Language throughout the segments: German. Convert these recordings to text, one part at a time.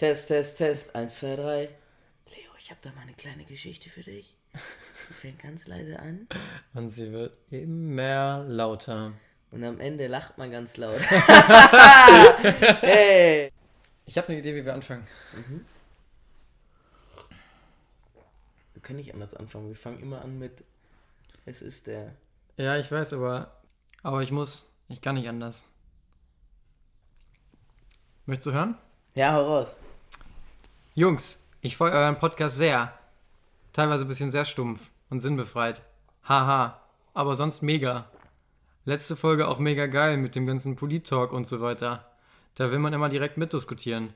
Test, Test, Test. Eins, zwei, drei. Leo, ich habe da mal eine kleine Geschichte für dich. Die fängt ganz leise an. Und sie wird immer lauter. Und am Ende lacht man ganz laut. hey! Ich habe eine Idee, wie wir anfangen. Wir können nicht anders anfangen. Wir fangen immer an mit Es ist der. Ja, ich weiß, aber, aber ich muss. Ich kann nicht anders. Möchtest du hören? Ja, hau raus. Jungs, ich folge euren Podcast sehr. Teilweise ein bisschen sehr stumpf und sinnbefreit. Haha, aber sonst mega. Letzte Folge auch mega geil mit dem ganzen Polit-Talk und so weiter. Da will man immer direkt mitdiskutieren.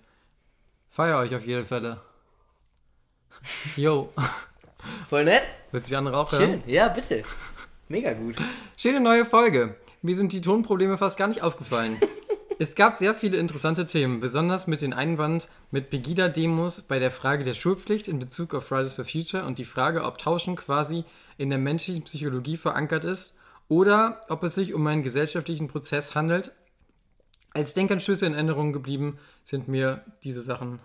Feier euch auf jeden Fälle. Yo, Voll nett? willst du die andere auch hören? Schön. Ja, bitte. Mega gut. Schöne neue Folge. Mir sind die Tonprobleme fast gar nicht aufgefallen. es gab sehr viele interessante Themen, besonders mit dem Einwand mit Pegida-Demos bei der Frage der Schulpflicht in Bezug auf Fridays for Future und die Frage, ob Tauschen quasi in der menschlichen Psychologie verankert ist oder ob es sich um einen gesellschaftlichen Prozess handelt. Als Denkanstöße in Erinnerung geblieben sind mir diese Sachen.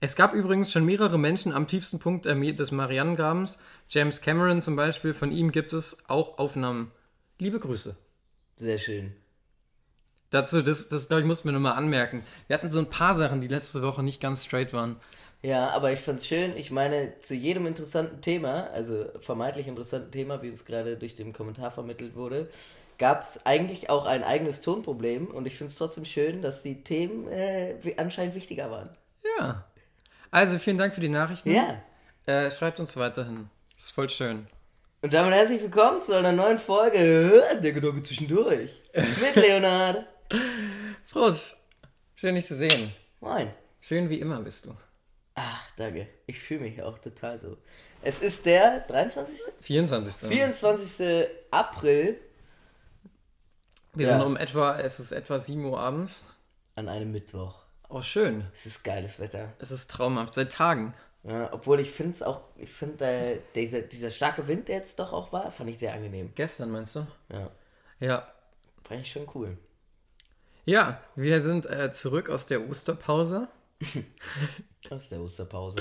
Es gab übrigens schon mehrere Menschen am tiefsten Punkt des Marianengrabens. James Cameron zum Beispiel, von ihm gibt es auch Aufnahmen. Liebe Grüße. Sehr schön. Dazu, das, das glaube ich, mussten wir nochmal anmerken. Wir hatten so ein paar Sachen, die letzte Woche nicht ganz straight waren. Ja, aber ich fand's schön. Ich meine, zu jedem interessanten Thema, also vermeintlich interessanten Thema, wie uns gerade durch den Kommentar vermittelt wurde, gab es eigentlich auch ein eigenes Tonproblem. Und ich finde es trotzdem schön, dass die Themen äh, anscheinend wichtiger waren. Ja. Also vielen Dank für die Nachrichten. Ja. Äh, schreibt uns weiterhin. Das ist voll schön. Und damit herzlich willkommen zu einer neuen Folge äh, Der Gedanke zwischendurch. Mit Leonard. Prost. Schön, dich zu sehen. Moin. Schön wie immer bist du. Ach, danke. Ich fühle mich auch total so. Es ist der 23. 24. 24. April Wir Ja. sind um etwa, es ist etwa 7 Uhr abends. an einem Mittwoch. Oh, schön. Es ist geiles Wetter. Es ist traumhaft. Seit Tagen. Ja, obwohl ich finde es auch, ich finde äh, dieser, dieser starke Wind, der jetzt doch auch war, fand ich sehr angenehm. Gestern meinst du? Ja, Ja. fand ich schon cool. Ja, wir sind äh, zurück aus der Osterpause. Aus der Osterpause.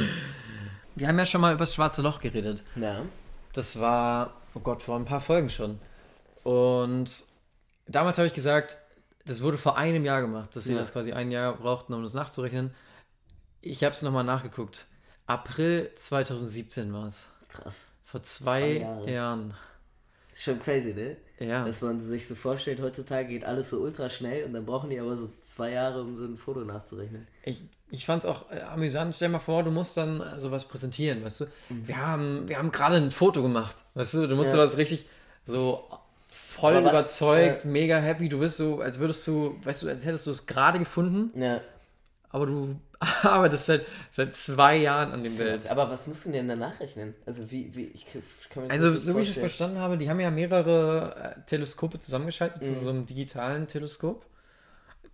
Wir haben ja schon mal über das schwarze Loch geredet. Ja. Das war, oh Gott, vor ein paar Folgen schon. Und damals habe ich gesagt, das wurde vor einem Jahr gemacht, dass sie Ja. das quasi ein Jahr brauchten, um das nachzurechnen. Ich habe es nochmal nachgeguckt. April 2017 war es. Krass. Vor zwei, Zwei Jahre. Jahren. Schon crazy, ne? Ja. Dass man sich so vorstellt, heutzutage geht alles so ultra schnell und dann brauchen die aber so zwei Jahre, um so ein Foto nachzurechnen. Ich, ich fand es auch äh, amüsant. Stell dir mal vor, du musst dann äh, sowas präsentieren, weißt du? Wir haben, wir haben gerade ein Foto gemacht, weißt du? Du musst Ja. sowas richtig so voll was- überzeugt, mega happy. Du bist so, als würdest du, weißt du, als hättest du es gerade gefunden, Ja. Aber du arbeitest seit, seit zwei Jahren an dem Bild. Aber was musst du denn danach rechnen? Also wie, wie, ich kann mir das Also, so wie ich es verstanden habe, die haben ja mehrere äh, Teleskope zusammengeschaltet Mhm. zu so einem digitalen Teleskop.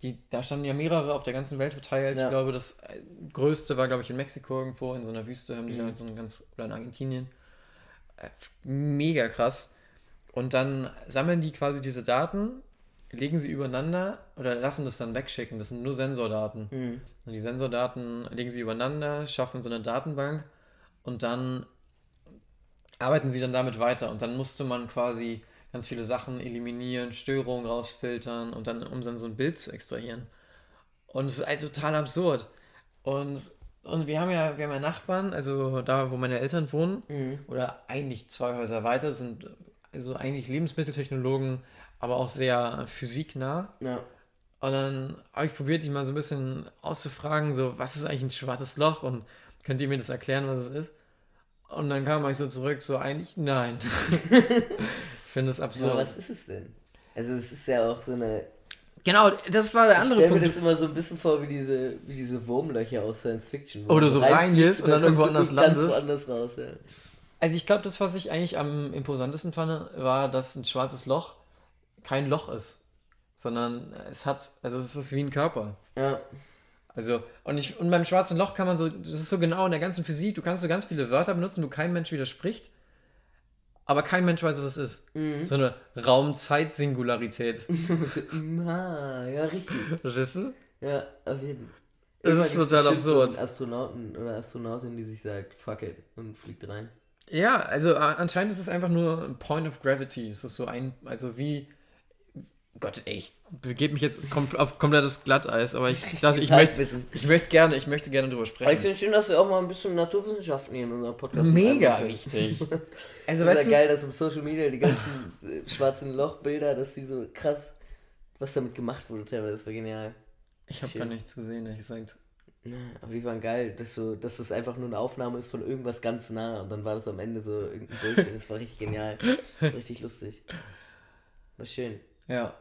Die, da standen ja mehrere auf der ganzen Welt verteilt. Ja. Ich glaube, das äh, größte war, glaube ich, in Mexiko irgendwo, in so einer Wüste, haben die Mhm. da so ein ganz, oder in Argentinien. Äh, mega krass. Und dann sammeln die quasi diese Daten, legen sie übereinander oder lassen das dann wegschicken. Das sind nur Sensordaten. Mhm. Und die Sensordaten legen sie übereinander, schaffen so eine Datenbank und dann arbeiten sie dann damit weiter. Und dann musste man quasi ganz viele Sachen eliminieren, Störungen rausfiltern und dann, um dann so ein Bild zu extrahieren. Und es ist also total absurd. Und, und wir haben ja, wir haben ja Nachbarn, also da, wo meine Eltern wohnen, Mhm. oder eigentlich zwei Häuser weiter, sind also eigentlich Lebensmitteltechnologen, aber auch sehr physiknah. Ja. Und dann habe ich probiert, die mal so ein bisschen auszufragen, so, was ist eigentlich ein schwarzes Loch und könnt ihr mir das erklären, was es ist? Und dann kam ich so zurück, so eigentlich nein. ich finde das Aber absurd. was ist es denn? Also es ist ja auch so eine. Genau, das war der Ich andere stelle mir Punkt. das immer so ein bisschen vor wie diese, wie diese Wurmlöcher aus Science Fiction. Oder so reingehst und dann kommst irgendwo anders landest. woanders raus, ja. Also ich glaube, das, was ich eigentlich am imposantesten fand, war, dass ein schwarzes Loch kein Loch ist, sondern es hat, also es ist wie ein Körper. Ja. Also, und, ich, und beim schwarzen Loch kann man so, das ist so genau in der ganzen Physik, du kannst so ganz viele Wörter benutzen, wo kein Mensch widerspricht, aber kein Mensch weiß, was es ist. Mhm. So eine Raum-Zeit-Singularität. ja, richtig. Verstehst du? Ja, auf jeden Fall. Das Immer ist total absurd. Astronauten oder Astronautin, die sich sagt, fuck it, und fliegt rein. Ja, also anscheinend ist es einfach nur ein Point of Gravity. Es ist so ein, also wie. Gott, ey, ich begebe mich jetzt kom auf komplettes Glatteis, aber ich, ich, dachte, ich, möchte, ich möchte gerne, ich möchte gerne drüber Aber ich sprechen. finde schön, dass wir auch mal ein bisschen Naturwissenschaften hier in unserem Podcast Mega wichtig. Also weißt weißt ja geil, dass im Social Media die ganzen äh, schwarzen Lochbilder, dass die so krass, was damit gemacht wurde, teilweise, das war genial. ich habe gar nichts gesehen, ehrlich gesagt. Aber die waren geil, dass, so, dass das einfach nur eine Aufnahme ist von irgendwas ganz nah und dann war das am Ende so irgendein Bullshit. Das war richtig genial. Das war richtig lustig. War schön. Ja.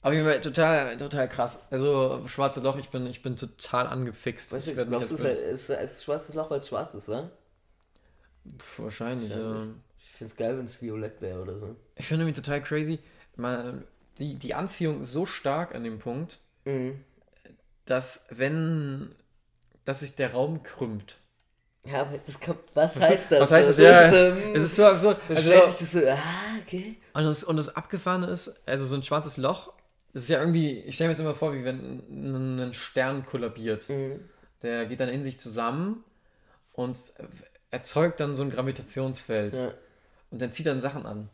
Aber ich bin total, total krass. Also, schwarze Loch, ich bin, ich bin total angefixt. Weißt ich du, werd mich glaubst du, es jetzt ist, halt- ist als schwarzes Loch, weil es schwarz ist, wa? Pff, wahrscheinlich, ja. Ich finde es geil, wenn es violett wäre oder so. Ich finde irgendwie total crazy. Man, die, die Anziehung ist so stark an dem Punkt, Mhm. dass wenn, dass sich der Raum krümmt. Ja, aber das kommt, was, Was- heißt das? was heißt das? Ja, So, hm, Es ist so absurd. Also, sich das so, ah, okay. und, das, und das Abgefahrene ist, also so ein schwarzes Loch, das ist ja irgendwie, ich stelle mir jetzt immer vor, wie wenn ein ein Stern kollabiert. Mhm. Der geht dann in sich zusammen und erzeugt dann so ein Gravitationsfeld. Ja. Und dann zieht dann Sachen an.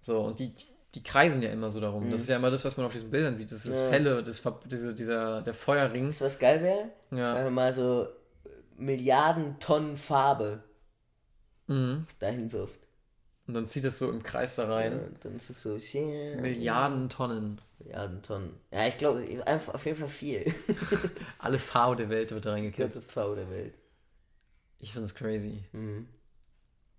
So, und die, die kreisen ja immer so darum. Mhm. Das ist ja immer das, was man auf diesen Bildern sieht. Das ist das Ja. helle, das, diese, dieser, der Feuerring. Weißt du, was geil wäre? Ja. Wenn man mal so Milliarden Tonnen Farbe Mhm. dahin wirft. Und dann zieht es so im Kreis da rein. Ja, dann ist es so, yeah, Milliarden Tonnen. Milliarden Tonnen. Ja, ich glaube, einfach auf jeden Fall viel. Alle Farbe der Welt wird da Die reingekippt. ganze V der Welt. Ich finde es crazy. Mhm.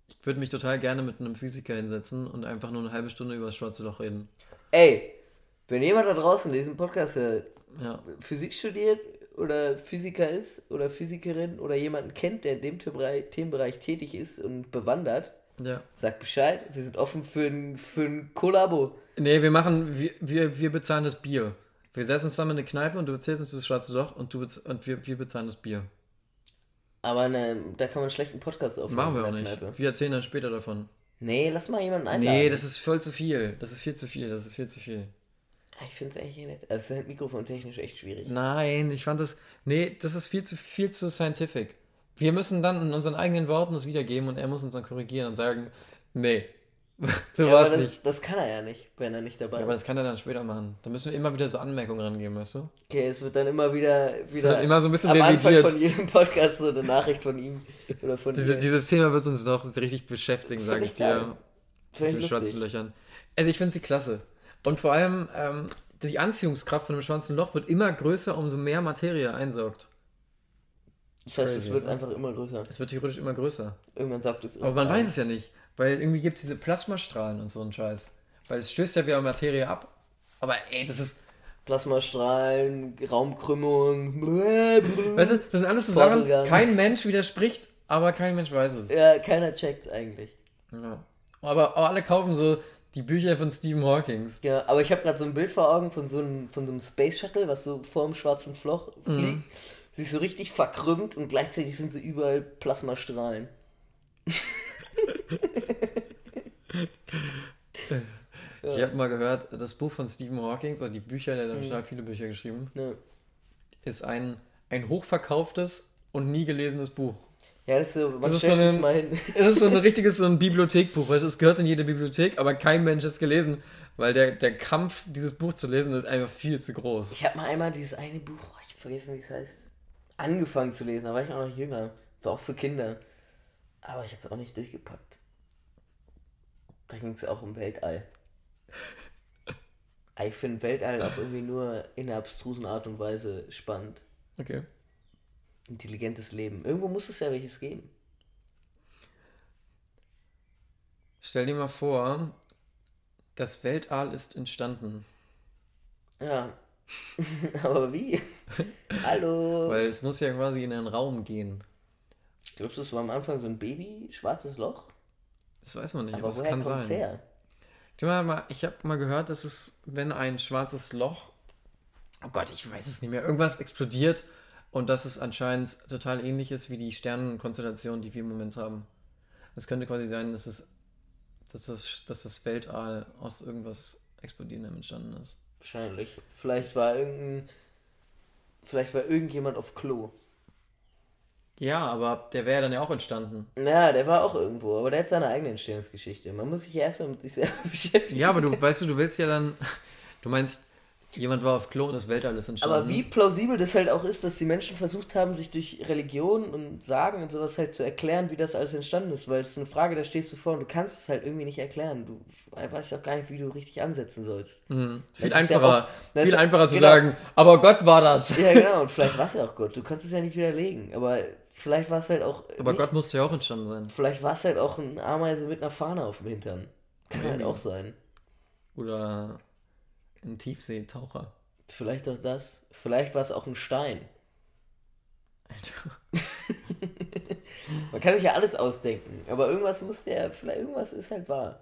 Ich würde mich total gerne mit einem Physiker hinsetzen und einfach nur eine halbe Stunde über das schwarze Loch reden. Ey, wenn jemand da draußen diesen Podcast hört, Ja. Physik studiert oder Physiker ist oder Physikerin oder jemanden kennt, der in dem Themenbereich tätig ist und bewandert, Ja. sagt Bescheid. Wir sind offen für ein, für ein Kollabo. Nee, wir machen, wir, wir, wir bezahlen das Bier. Wir setzen uns zusammen in eine Kneipe und du erzählst uns das schwarze Loch und, du und wir, wir bezahlen das Bier. Aber ne, da kann man einen schlechten Podcast aufnehmen. Machen wir auch nicht. Kneipe. Wir erzählen dann später davon. Nee, lass mal jemanden einladen. Nee, das ist voll zu viel. Das ist viel zu viel. Das ist viel zu viel. Ich finde es eigentlich nett. Also, es ist halt mikrofontechnisch echt schwierig. Nein, ich fand das. Nee, das ist viel zu viel zu scientific. Wir müssen dann in unseren eigenen Worten das wiedergeben und er muss uns dann korrigieren und sagen, nee, so Ja, war aber es das, nicht. das kann er ja nicht, wenn er nicht dabei Ja, aber ist. das kann er dann später machen. Da müssen wir immer wieder so Anmerkungen rangeben, weißt du? Okay, es wird dann immer wieder, wieder dann immer so ein bisschen am Anfang revidiert. von jedem Podcast so eine Nachricht von ihm oder von Dieses, dir. dieses Thema wird uns noch richtig beschäftigen, sage ich dir. Mit ich schwarzen. Löchern. Also ich finde sie klasse. Und vor allem, ähm, die Anziehungskraft von einem schwarzen Loch wird immer größer, umso mehr Materie einsaugt. Das heißt, es crazy, wird ne? einfach immer größer. Es wird theoretisch immer größer. Irgendwann sagt es Aber man weiß es ja nicht. Weil irgendwie gibt es diese Plasmastrahlen und so einen Scheiß. Weil es stößt ja wieder Materie ab. Aber ey, das ist. Plasmastrahlen, Raumkrümmung. Weißt du, das sind alles so Sachen, kein Mensch widerspricht, aber kein Mensch weiß es. Ja, keiner checkt's eigentlich. Ja. Aber, aber alle kaufen so die Bücher von Stephen Hawkings. Ja, aber ich habe gerade so ein Bild vor Augen von so einem, von so einem Space Shuttle, was so vor dem schwarzen Floch Mhm. Sie ist so richtig verkrümmt und gleichzeitig sind so überall Plasmastrahlen. Ich habe mal gehört, das Buch von Stephen Hawkings, oder die Bücher, der hat total viele Bücher geschrieben, Ja. ist ein, ein hochverkauftes und nie gelesenes Buch. Ja, das ist so, man Das ist so ein- mal hin. Das ist so ein richtiges so ein Bibliothekbuch, weißt es gehört in jede Bibliothek, aber kein Mensch hat es gelesen, weil der, der Kampf, dieses Buch zu lesen, ist einfach viel zu groß. Ich habe mal einmal dieses eine Buch, oh, ich hab vergessen, wie es heißt, angefangen zu lesen. Da war ich auch noch jünger. War auch für Kinder. Aber ich habe es auch nicht durchgepackt. Da ging es auch um Weltall. Ich finde Weltall auch irgendwie nur in einer abstrusen Art und Weise spannend. Okay. Intelligentes Leben. Irgendwo muss es ja welches geben. Stell dir mal vor, das Weltall ist entstanden. Ja. Aber wie? Hallo. Weil es muss ja quasi in einen Raum gehen. Glaubst du, es war am Anfang so ein Baby, schwarzes Loch? Das weiß man nicht, aber, Aber es kann sein. her? Ich habe mal, hab mal gehört, dass es, wenn ein schwarzes Loch, oh Gott, ich weiß es nicht mehr, irgendwas explodiert und dass es anscheinend total ähnlich ist wie die Sternenkonstellation, die wir im Moment haben. Es könnte quasi sein, dass es, dass das, dass das Weltall aus irgendwas Explodierendem entstanden ist. Wahrscheinlich. Vielleicht war irgendein Vielleicht war irgendjemand auf Klo. Ja, aber der wäre dann ja auch entstanden. Ja, der war auch irgendwo, aber der hat seine eigene Entstehungsgeschichte. Man muss sich ja erstmal mit sich selber beschäftigen. Ja, aber du weißt du, du willst ja dann. Du meinst, jemand war auf Klo und das Weltall ist entstanden. Aber wie plausibel das halt auch ist, dass die Menschen versucht haben, sich durch Religion und Sagen und sowas halt zu erklären, wie das alles entstanden ist. Weil es ist eine Frage, da stehst du vor und du kannst es halt irgendwie nicht erklären. Du weißt auch gar nicht, wie du richtig ansetzen sollst. Mhm. Viel ist ja einfacher, oft- viel ist- einfacher zu genau. sagen, aber Gott war das. Ja, genau, und vielleicht war es ja auch Gott. Du kannst es ja nicht widerlegen, aber vielleicht war es halt auch. Aber nicht, Gott musste ja auch entstanden sein. Vielleicht war es halt auch ein Ameise mit einer Fahne auf dem Hintern. Kann halt Maybe. auch sein. Oder ein Tiefseetaucher. Vielleicht auch das. Vielleicht war es auch ein Stein. Man kann sich ja alles ausdenken, aber irgendwas muss der, vielleicht irgendwas ist halt wahr.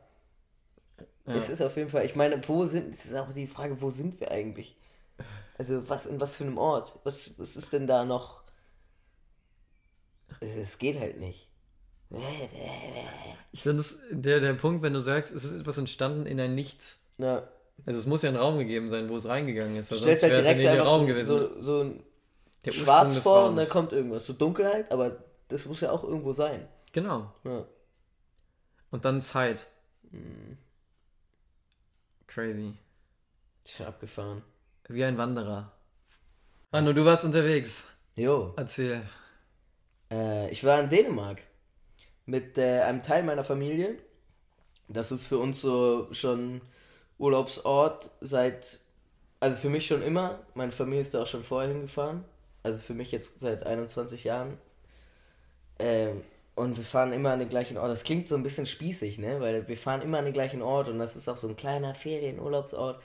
Ja. Es ist auf jeden Fall, ich meine, wo sind, es ist auch die Frage, wo sind wir eigentlich? Also was, in was für einem Ort? Was, was ist denn da noch? Es, es geht halt nicht. Ich finde es der, der Punkt, wenn du sagst, es ist etwas entstanden in ein Nichts. Ja, Also es muss ja einen Raum gegeben sein, wo es reingegegangen ist. Weil stellst sonst halt ja direkt der einfach Raum so, gewesen. so, so ein der Schwarz vor und dann Raums. kommt irgendwas. So Dunkelheit, aber das muss ja auch irgendwo sein. Genau. Ja. Und dann Zeit. Hm, Crazy. schon abgefahren. Wie ein Wanderer. Manu, du warst unterwegs. Jo. Erzähl. Äh, ich war in Dänemark mit äh, einem Teil meiner Familie. Das ist für uns so schon Urlaubsort seit, also für mich schon immer. Meine Familie ist da auch schon vorher hingefahren. Also für mich jetzt seit 21 Jahren. Ähm, und wir fahren immer an den gleichen Ort. Das klingt so ein bisschen spießig, ne? Weil wir fahren immer an den gleichen Ort und das ist auch so ein kleiner Ferienurlaubsort.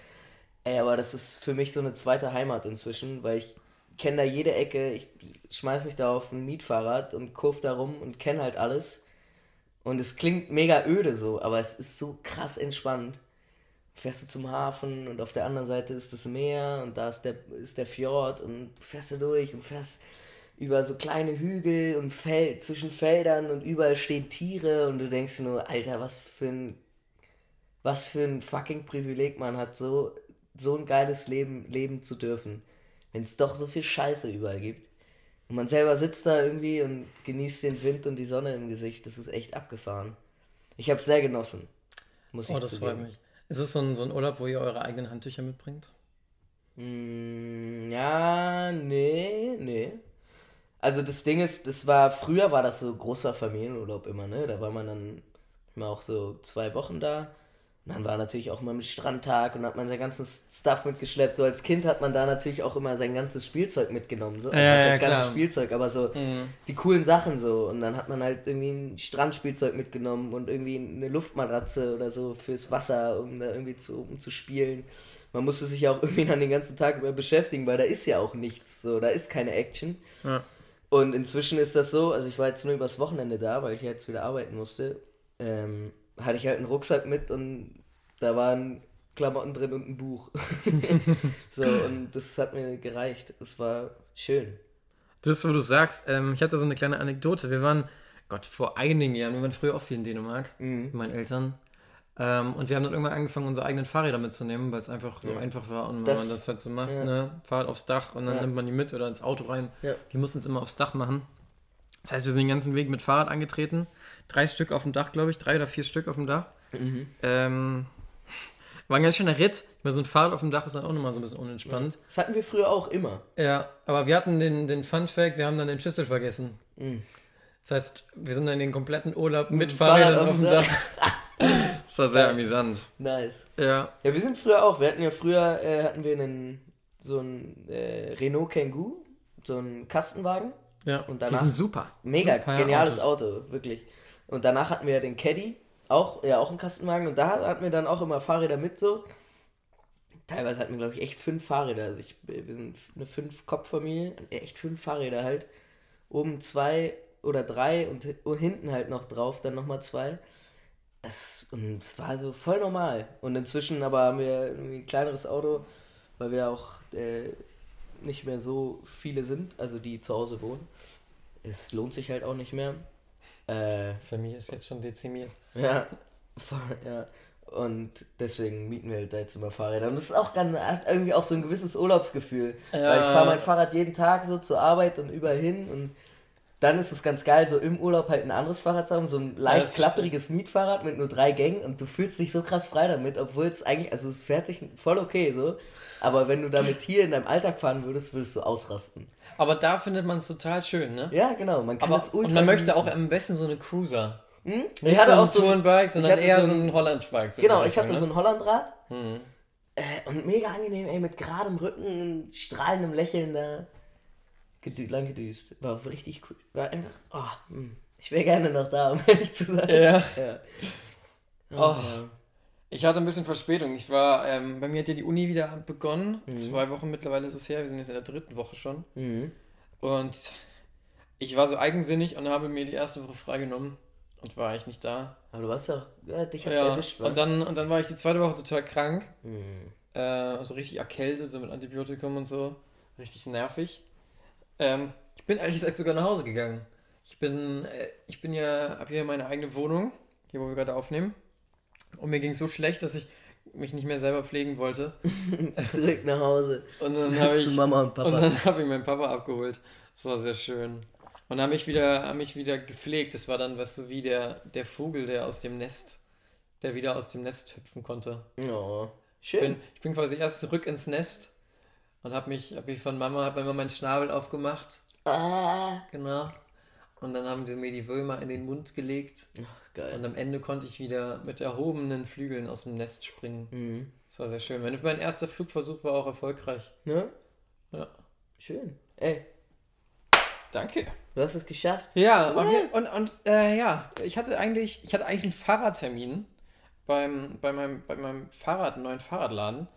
Ey, aber das ist für mich so eine zweite Heimat inzwischen, weil ich kenne da jede Ecke. Ich schmeiß mich da auf ein Mietfahrrad und kurv da rum und kenne halt alles. Und es klingt mega öde so, aber es ist so krass entspannt. Fährst du zum Hafen und auf der anderen Seite ist das Meer und da ist der, ist der Fjord und du fährst da durch und fährst über so kleine Hügel und Feld, zwischen Feldern und überall stehen Tiere und du denkst dir nur, Alter, was für ein, was für ein fucking Privileg man hat, so, so ein geiles Leben leben zu dürfen. Wenn es doch so viel Scheiße überall gibt. Und man selber sitzt da irgendwie und genießt den Wind und die Sonne im Gesicht. Das ist echt abgefahren. Ich habe sehr genossen. Muss ich Oh, das zugeben. freut mich. Ist es so ein, so ein Urlaub, wo ihr eure eigenen Handtücher mitbringt? Mm, ja, nee, nee. Also das Ding ist, das war, früher war das so großer Familienurlaub immer, ne? Da war man dann immer auch so zwei Wochen da. Und dann war natürlich auch immer mit Strandtag und hat man sein ganzes Stuff mitgeschleppt. So als Kind hat man da natürlich auch immer sein ganzes Spielzeug mitgenommen. So. Also Ja, was ja, ganzes klar. Spielzeug, aber so die coolen Sachen so. Und dann hat man halt irgendwie ein Strandspielzeug mitgenommen und irgendwie eine Luftmatratze oder so fürs Wasser, um da irgendwie zu, um zu spielen. Man musste sich ja auch irgendwie dann den ganzen Tag über beschäftigen, weil da ist ja auch nichts. So, da ist keine Action. Ja. Und inzwischen ist das so, also ich war jetzt nur übers Wochenende da, weil ich jetzt wieder arbeiten musste. Ähm, hatte ich halt einen Rucksack mit und da waren Klamotten drin und ein Buch. so, und das hat mir gereicht. Es war schön. Du bist, wo du sagst, ähm, ich hatte so eine kleine Anekdote. Wir waren, Gott, vor einigen Jahren, wir waren früher auch viel in Dänemark mit meinen Eltern. Ähm, und wir haben dann irgendwann angefangen, unsere eigenen Fahrräder mitzunehmen, weil es einfach so einfach war und Das- man das halt so macht, ja. ne, Fahrrad aufs Dach und dann Ja. nimmt man die mit oder ins Auto rein. Ja. Wir mussten es immer aufs Dach machen. Das heißt, wir sind den ganzen Weg mit Fahrrad angetreten. Drei Stück auf dem Dach, glaube ich, drei oder vier Stück auf dem Dach. Ähm, war ein ganz schöner Ritt. Weil so ein Fahrrad auf dem Dach ist dann auch nochmal so ein bisschen unentspannt. Das hatten wir früher auch immer. Ja, aber wir hatten den, den Fun Fact, wir haben dann den Schlüssel vergessen. Das heißt, wir sind dann den kompletten Urlaub mit Fahrrad auf auf dem Dach. Das war sehr amüsant. Nice. Ja. Ja, wir sind früher auch. Wir hatten ja früher, äh, hatten wir einen, so einen äh, Renault Kangoo, so einen Kastenwagen. Ja, Und die danach- sind super. Mega Super geniales Autos. Auto, wirklich. Und danach hatten wir ja den Caddy, auch, ja, auch einen Kastenwagen. Und da hatten wir dann auch immer Fahrräder mit so. Teilweise hatten wir, glaube ich, echt fünf Fahrräder. Also ich, wir sind eine Fünf-Kopf-Familie, echt fünf Fahrräder halt. Oben zwei oder drei und, hi- und hinten halt noch drauf, dann nochmal zwei. Es, und es war so voll normal. Und inzwischen aber haben wir ein kleineres Auto, weil wir auch äh, nicht mehr so viele sind, also die zu Hause wohnen. Es lohnt sich halt auch nicht mehr. Äh, Familie ist jetzt schon dezimiert. ja, voll, ja. Und deswegen mieten wir halt da jetzt immer Fahrräder. Und das ist auch ganz, hat irgendwie auch so ein gewisses Urlaubsgefühl. Weil ich fahre mein Fahrrad jeden Tag so zur Arbeit und überall hin und dann ist es ganz geil, so im Urlaub halt ein anderes Fahrrad zu haben, so ein leicht das klapperiges Mietfahrrad mit nur drei Gängen und du fühlst dich so krass frei damit, obwohl es eigentlich, also es fährt sich voll okay so, aber wenn du damit hier in deinem Alltag fahren würdest, würdest du ausrasten. Aber da findet man es total schön, ne? Ja, genau, man kann Aber, das ultra und man möchte genießen. auch am besten so eine Cruiser. Hm? Ich Nicht hatte so auch so ein, Tourenbike, sondern eher so so ein- ein Hollandbike. So genau, ich hatte so Richtung, ein Hollandrad ne? äh, und mega angenehm, ey, mit geradem Rücken, strahlendem Lächeln da gedü lang gedüst. War richtig cool. War einfach, oh, hm. ich wäre gerne noch da, um ehrlich zu sein. Ja. ja. Oh. Ich hatte ein bisschen Verspätung. Ich war, ähm, bei mir hat ja die Uni wieder begonnen. Mhm. Zwei Wochen mittlerweile ist es her. Wir sind jetzt in der dritten Woche schon. Mhm. Und ich war so eigensinnig und habe mir die erste Woche freigenommen und war eigentlich nicht da. Aber du warst ja auch, ja, dich hat's Ja, erwischt, wa? und dann, und dann war ich die zweite Woche total krank. Mhm. Äh, so richtig erkältet, so mit Antibiotikum und so. Richtig nervig. Ähm, ich bin ehrlich gesagt sogar nach Hause gegangen. Ich bin, äh, ich bin ja, hab hier meine eigene Wohnung, hier wo wir gerade aufnehmen. Und mir ging so schlecht, dass ich mich nicht mehr selber pflegen wollte. Zurück nach Hause. Und dann habe ich, Mama und Papa. und dann habe ich meinen Papa abgeholt. Das war sehr schön. Und haben mich wieder, haben mich wieder gepflegt. Das war dann, weißt du, wie der, der Vogel, der aus dem Nest, der wieder aus dem Nest hüpfen konnte. Ich schön. bin, ich bin quasi erst zurück ins Nest und habe mich, hab mich von Mama, hat Mama meinen Schnabel aufgemacht. ah. Genau. Und dann haben sie mir die Würmer in den Mund gelegt. Ach, geil. Und am Ende konnte ich wieder mit erhobenen Flügeln aus dem Nest springen. Mhm. Das war sehr schön. Mein, mein erster Flugversuch war auch erfolgreich. Ne? Ja. Schön. Ey, Danke. du hast es geschafft. Ja, je- und, und äh, ja, ich hatte eigentlich, ich hatte eigentlich einen Fahrradtermin beim, bei, meinem, bei meinem Fahrrad, einen neuen Fahrradladen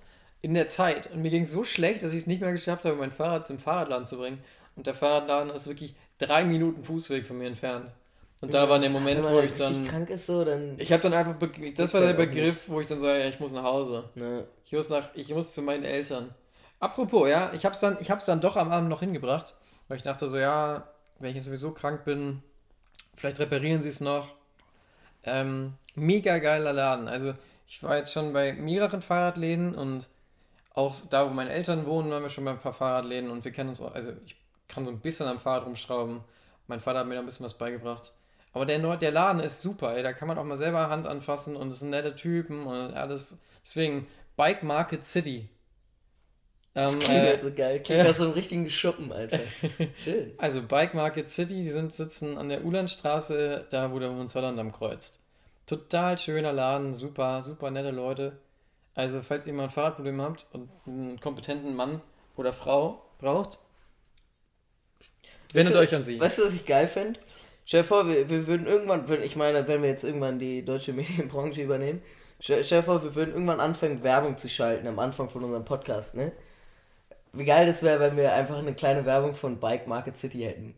in der Zeit. Und mir ging es so schlecht, dass ich es nicht mehr geschafft habe, mein Fahrrad zum Fahrradladen zu bringen. Und der Fahrradladen ist wirklich drei Minuten Fußweg von mir entfernt. Und da war der Moment, man wo halt ich dann. krank ist so, dann... Ich habe dann einfach. Das war der Begriff, wo ich dann sage, ja, ich muss nach Hause. Ne. Ich muss, nach, ich muss zu meinen Eltern. Apropos, ja, ich habe es dann, ich hab's dann doch am Abend noch hingebracht, weil ich dachte so, ja, wenn ich jetzt sowieso krank bin, vielleicht reparieren sie es noch. Ähm, mega geiler Laden. Also ich war jetzt schon bei mehreren Fahrradläden und auch da, wo meine Eltern wohnen, waren wir schon bei ein paar Fahrradläden und wir kennen uns auch, also ich kann so ein bisschen am Fahrrad rumschrauben. Mein Vater hat mir da ein bisschen was beigebracht. Aber der, der Laden ist super, ey. da kann man auch mal selber Hand anfassen und es sind nette Typen und alles. Deswegen, Bike Market City. Das Ähm, klingt äh, halt so geil. Klingt ja. nach so einem richtigen Schuppen, Alter. Schön. also Bike Market City, die sind, sitzen an der Ulandstraße, da wo der Hohenzollern kreuzt. Total schöner Laden, super, super nette Leute. Also falls ihr mal ein Fahrradproblem habt und einen kompetenten Mann oder Frau braucht, wendet Weißt du- euch an sie. Weißt du, was ich geil fände? Stell dir vor, wir, wir würden irgendwann, wenn- ich meine, wenn wir jetzt irgendwann die deutsche Medienbranche übernehmen, stell, stell dir vor, wir würden irgendwann anfangen, Werbung zu schalten am Anfang von unserem Podcast, ne? Wie geil das wäre, wenn wir einfach eine kleine Werbung von Bike Market City hätten.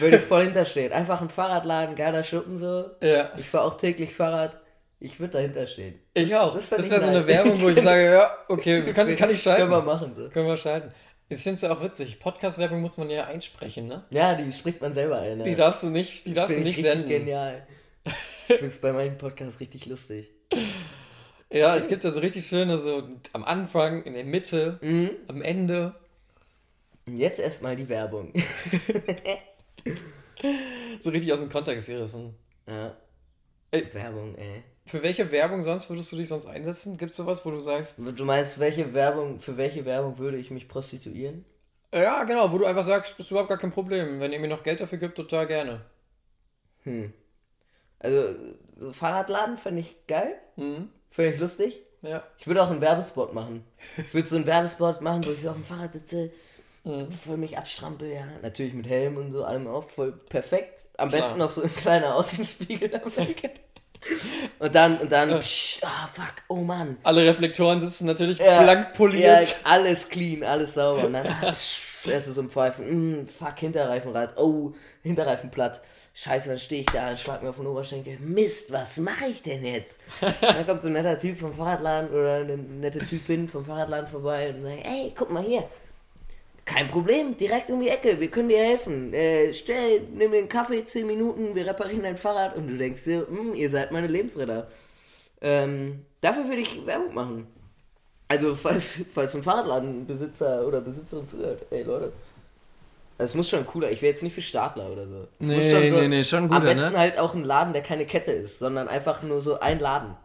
Würde ich voll hinterstehen. Einfach ein Fahrradladen, geiler Schuppen so. Ja. Ich fahre auch täglich Fahrrad. Ich würde dahinter stehen. Ich auch. das Das, wäre so eine. Werbung, wo ich sage, ja, okay, kann, kann ich schalten. Können wir machen so. Können wir schalten. Ich finde es ja auch witzig. Podcast-Werbung muss man ja einsprechen, ne? Ja, die spricht man selber ein. Die ja. darfst du nicht, die darfst du nicht ich senden. genial. Ich finde es bei manchen Podcasts richtig lustig. Ja, es gibt also richtig schöne, so am Anfang, in der Mitte, Mhm. am Ende. Und jetzt erstmal die Werbung. So richtig aus dem Kontext gerissen. ja. Ey. Werbung, ey. Für welche Werbung sonst würdest du dich sonst einsetzen? Gibt es sowas, wo du sagst, Du meinst, welche Werbung, für welche Werbung würde ich mich prostituieren? ja, genau, wo du einfach sagst, ist überhaupt gar kein Problem. Wenn ihr mir noch Geld dafür gibt, total gerne. Hm. Also, so Fahrradladen fände ich geil. Mhm. Fände ich lustig. Ja. Ich würde auch einen Werbespot machen. Ich würde so einen Werbespot machen, wo ich so auf dem Fahrrad sitze, Mhm. voll mich abstrampel, ja. Natürlich mit Helm und so, allem auf, voll perfekt. Am Klar. besten noch so ein kleiner Außenspiegel dabei. Und dann, und dann, ah, fuck, oh Mann. Alle Reflektoren sitzen natürlich Ja, blank Ja, poliert. alles clean, alles sauber. Und dann, ah, psch, so ein Pfeifen, mm, fuck, Hinterreifenrad, oh, Hinterreifen platt. Scheiße, dann stehe ich da und schlag mir auf den Oberschenkel. Mist, was mache ich denn jetzt? dann kommt so ein netter Typ vom Fahrradladen oder eine nette Typin vom Fahrradladen vorbei und sagt, ey, guck mal hier. Kein Problem, direkt um die Ecke, wir können dir helfen. Äh, stell, nimm den Kaffee, 10 Minuten, wir reparieren dein Fahrrad und du denkst dir, "Hm, ihr seid meine Lebensretter. Ähm, Dafür würde ich Werbung machen. Also, falls, falls ein Fahrradladenbesitzer oder Besitzerin zuhört, ey Leute. Es muss schon cooler, ich wäre jetzt nicht für Startler oder so. Es Nee, muss schon so nee, nee, schon Am guter, besten ne? halt auch ein Laden, der keine Kette ist, sondern einfach nur so ein Laden.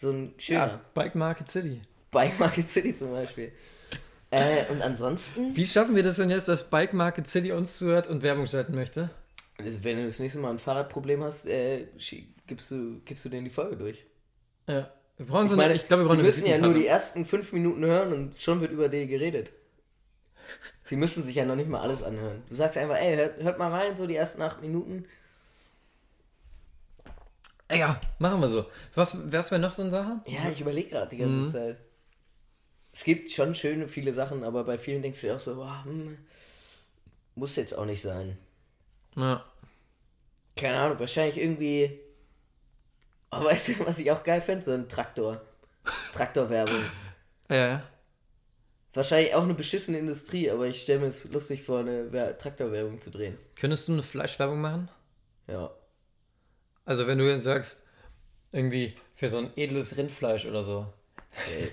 So ein schöner. Ja, Bike Market City. Bike Market City zum Beispiel. Äh, und ansonsten, Wie schaffen wir das denn jetzt, dass Bike Market City uns zuhört und Werbung schalten möchte? also wenn du das nächste Mal ein Fahrradproblem hast, äh, gibst, du, gibst du denen die Folge durch. Ja. Wir brauchen so Ich meine, eine, ich glaube, wir brauchen die müssen ja nur die ersten fünf Minuten hören und schon wird über die geredet. Sie müssen sich ja noch nicht mal alles anhören. Du sagst einfach, ey, hört, hört mal rein, so die ersten acht Minuten. Ey, Ja, machen wir so. Was, was wäre noch so eine Sache? Ja, ich überlege gerade die ganze Mhm. Zeit. Es gibt schon schöne, viele Sachen, aber bei vielen denkst du dir auch so, boah, hm, muss jetzt auch nicht sein. Ja. Keine Ahnung, wahrscheinlich irgendwie. Aber weißt du, was ich auch geil fände? So ein Traktor. Traktorwerbung. Ja, ja. Wahrscheinlich auch eine beschissene Industrie, aber ich stelle mir es lustig vor, eine Wer- Traktorwerbung zu drehen. Könntest du eine Fleischwerbung machen? Ja. Also wenn du jetzt sagst, irgendwie für so ein edles Rindfleisch oder so. Safe.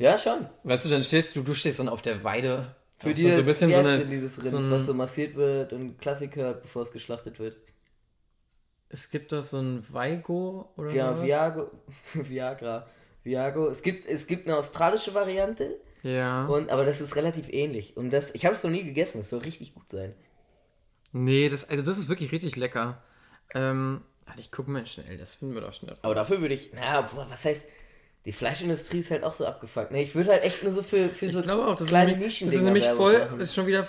Ja, schon. Weißt du, dann stehst du, du stehst dann auf der Weide. Für dieses, so ein bisschen wie so eine, dieses Rind, so ein- was so massiert wird und Klassik hört, bevor es geschlachtet wird. Es gibt doch so ein Vigo oder Ja, sowas. Viago, Viagra. Viago. Es gibt, es gibt eine australische Variante, Ja. und, aber das ist relativ ähnlich. Und das, ich habe es noch nie gegessen, es soll richtig gut sein. Nee, das, also das ist wirklich richtig lecker. Ähm, ich gucke mal schnell, das finden wir doch schnell. Aber dafür würde ich, na, boah, was heißt, die Fleischindustrie ist halt auch so abgefuckt. Ne, ich würde halt echt nur so für, für Ich so glaube auch, das ist kleine nämlich, das ist nämlich voll, machen. ist schon wieder,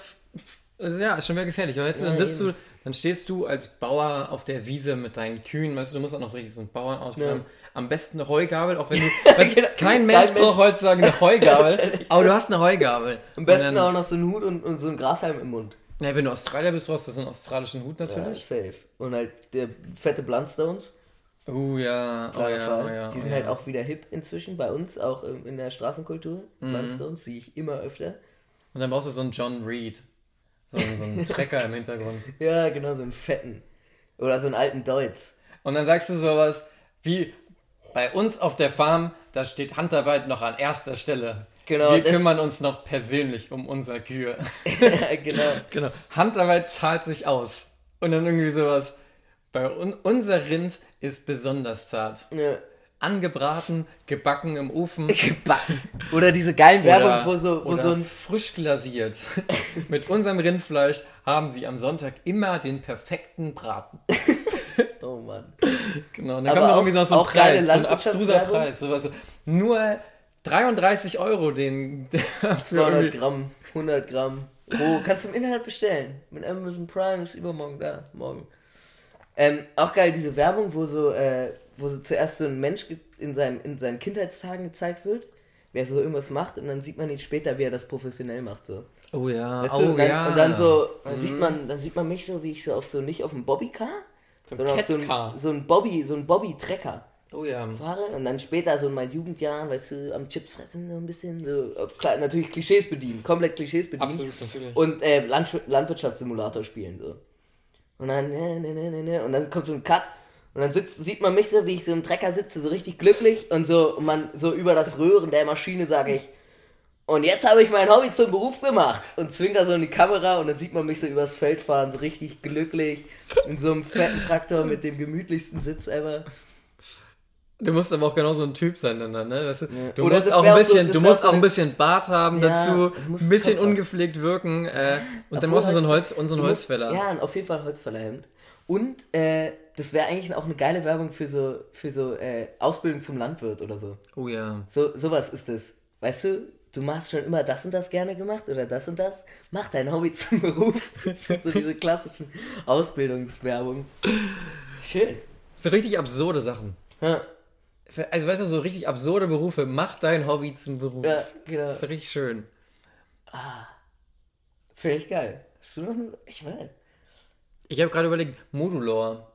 also ja, ist schon wieder gefährlich. Weißt du, dann Ja, sitzt du, dann stehst du als Bauer auf der Wiese mit deinen Kühen, weißt du, du musst auch noch so richtig so einen Bauern ausbilden. Ja. Am besten eine Heugabel, auch wenn du, weißt, Genau. kein Kein Mensch braucht heutzutage eine ist Heugabel, aber du hast eine Heugabel. Am besten dann, auch noch so einen Hut und, und so einen Grashalm im Mund. Na, wenn du Australier bist, brauchst du so einen australischen Hut Ja, natürlich. safe. Und halt der fette Blundstones, Oh ja, oh ja, Fall. oh ja. die oh sind ja. halt auch wieder hip inzwischen, bei uns auch in, der Straßenkultur. Mhm. Blundstones sehe ich immer öfter. Und dann brauchst du so einen John Reed. So, einen- so einen Trecker im Hintergrund. Ja, genau, so einen fetten. Oder so einen alten Deutz. Und dann sagst du sowas wie, bei uns auf der Farm, da steht Handarbeit noch an erster Stelle. Genau, Wir kümmern uns noch persönlich um unser Kühe. ja, genau. genau. Handarbeit zahlt sich aus. Und dann irgendwie sowas, bei un unser Rind ist besonders zart. Ja. Angebraten, gebacken im Ofen. Gebacken. Oder diese geilen Werbung, wo so, wo oder so ein. frisch glasiert. Mit unserem Rindfleisch haben sie am Sonntag immer den perfekten Braten. Oh Mann. Genau, und dann Aber kommt noch auch- irgendwie noch so ein Preis, so ein abstruser. Preis. Sowas, so, nur 33 Euro den, der für 200 irgendwie- Gramm, 100 Gramm. Wo kannst du im Internet bestellen. Mit Amazon Prime ist übermorgen da. Morgen. Ähm, auch geil, diese Werbung, wo so, äh, wo so zuerst so ein Mensch in, seinem, in seinen Kindheitstagen gezeigt wird, wer so irgendwas macht und dann sieht man ihn später, wie er das professionell macht. So. Oh ja, Weißt oh du? Und dann, ja. und dann so, dann sieht man, dann sieht man mich so, wie ich so auf so nicht auf einem Bobbycar, So sondern auf so ein, so ein Bobby, so ein Bobby-Trecker Oh ja. fahre und dann später so in meinen Jugendjahren, weißt du, am Chips fressen so ein bisschen, so klar, natürlich Klischees bedienen, komplett Klischees bedienen Absolut, natürlich. und äh, Landw Landwirtschaftssimulator spielen so. Und dann ne, ne, ne, ne, ne, und dann kommt so ein Cut und dann sitzt, sieht man mich so, wie ich so im Trecker sitze, so richtig glücklich und so und man so über das Röhren der Maschine sage ich und jetzt habe ich mein Hobby zum Beruf gemacht und zwinker so in die Kamera und dann sieht man mich so übers Feld fahren, so richtig glücklich in so einem fetten Traktor mit dem gemütlichsten Sitz ever. Du musst aber auch genau so ein Typ sein dann, ne? Weißt du, du Oder musst das auch ein so- bisschen, das du musst auch so auch ein bisschen Bart haben Ja, dazu, das ein bisschen ungepflegt wirken äh, und dann Obwohl brauchst du so ein Holz und so ein du musst- Holzfäller. Ja, auf jeden Fall Holzfällerhemd. Und äh, das wäre eigentlich auch eine geile Werbung für so, für so äh, Ausbildung zum Landwirt oder so. Oh ja. so. Sowas ist es. Weißt du, du machst schon immer das und das gerne gemacht oder das und das. Mach dein Hobby zum Beruf. Das sind so diese klassischen Ausbildungswerbungen. Schön. So richtig absurde Sachen. Ja, Also weißt du, so richtig absurde Berufe. Mach dein Hobby zum Beruf. ja genau. Das ist richtig schön. Finde ich geil. Hast du noch eine? Ich meine. Ich habe gerade überlegt, Modulor.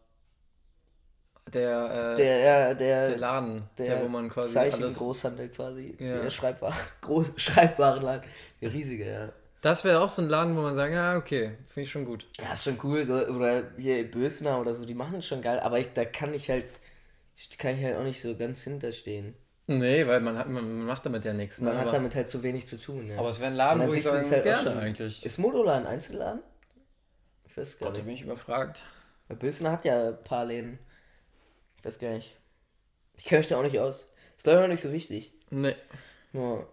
Der, äh, Der, der, der Laden, der, der wo man quasi Zeichen alles. Großhandel quasi. Ja. Der Schreibwaren. Groß, Schreibwarenladen. Der riesige, ja. Das wäre auch so ein Laden, wo man sagt, ja, okay, finde ich schon gut. Ja, ist schon cool. So, oder hier Bösner oder so, die machen es schon geil. Aber ich, da kann ich halt kann ich halt auch nicht so ganz hinterstehen. Nee, weil man, hat, man macht damit ja nichts. Ne? Man hat aber, damit halt zu wenig zu tun. Ja. aber es wäre ein Laden, wo ich es sagen, halt gerne schon. eigentlich. Ist Modola ein Einzelladen? Ich weiß gar Gott, da nicht. bin ich überfragt. Weil Bösen hat ja ein paar Läden. Ich weiß gar nicht. Ich kenne mich da auch nicht aus. Ist glaube ich auch nicht so wichtig. Nee. Nur.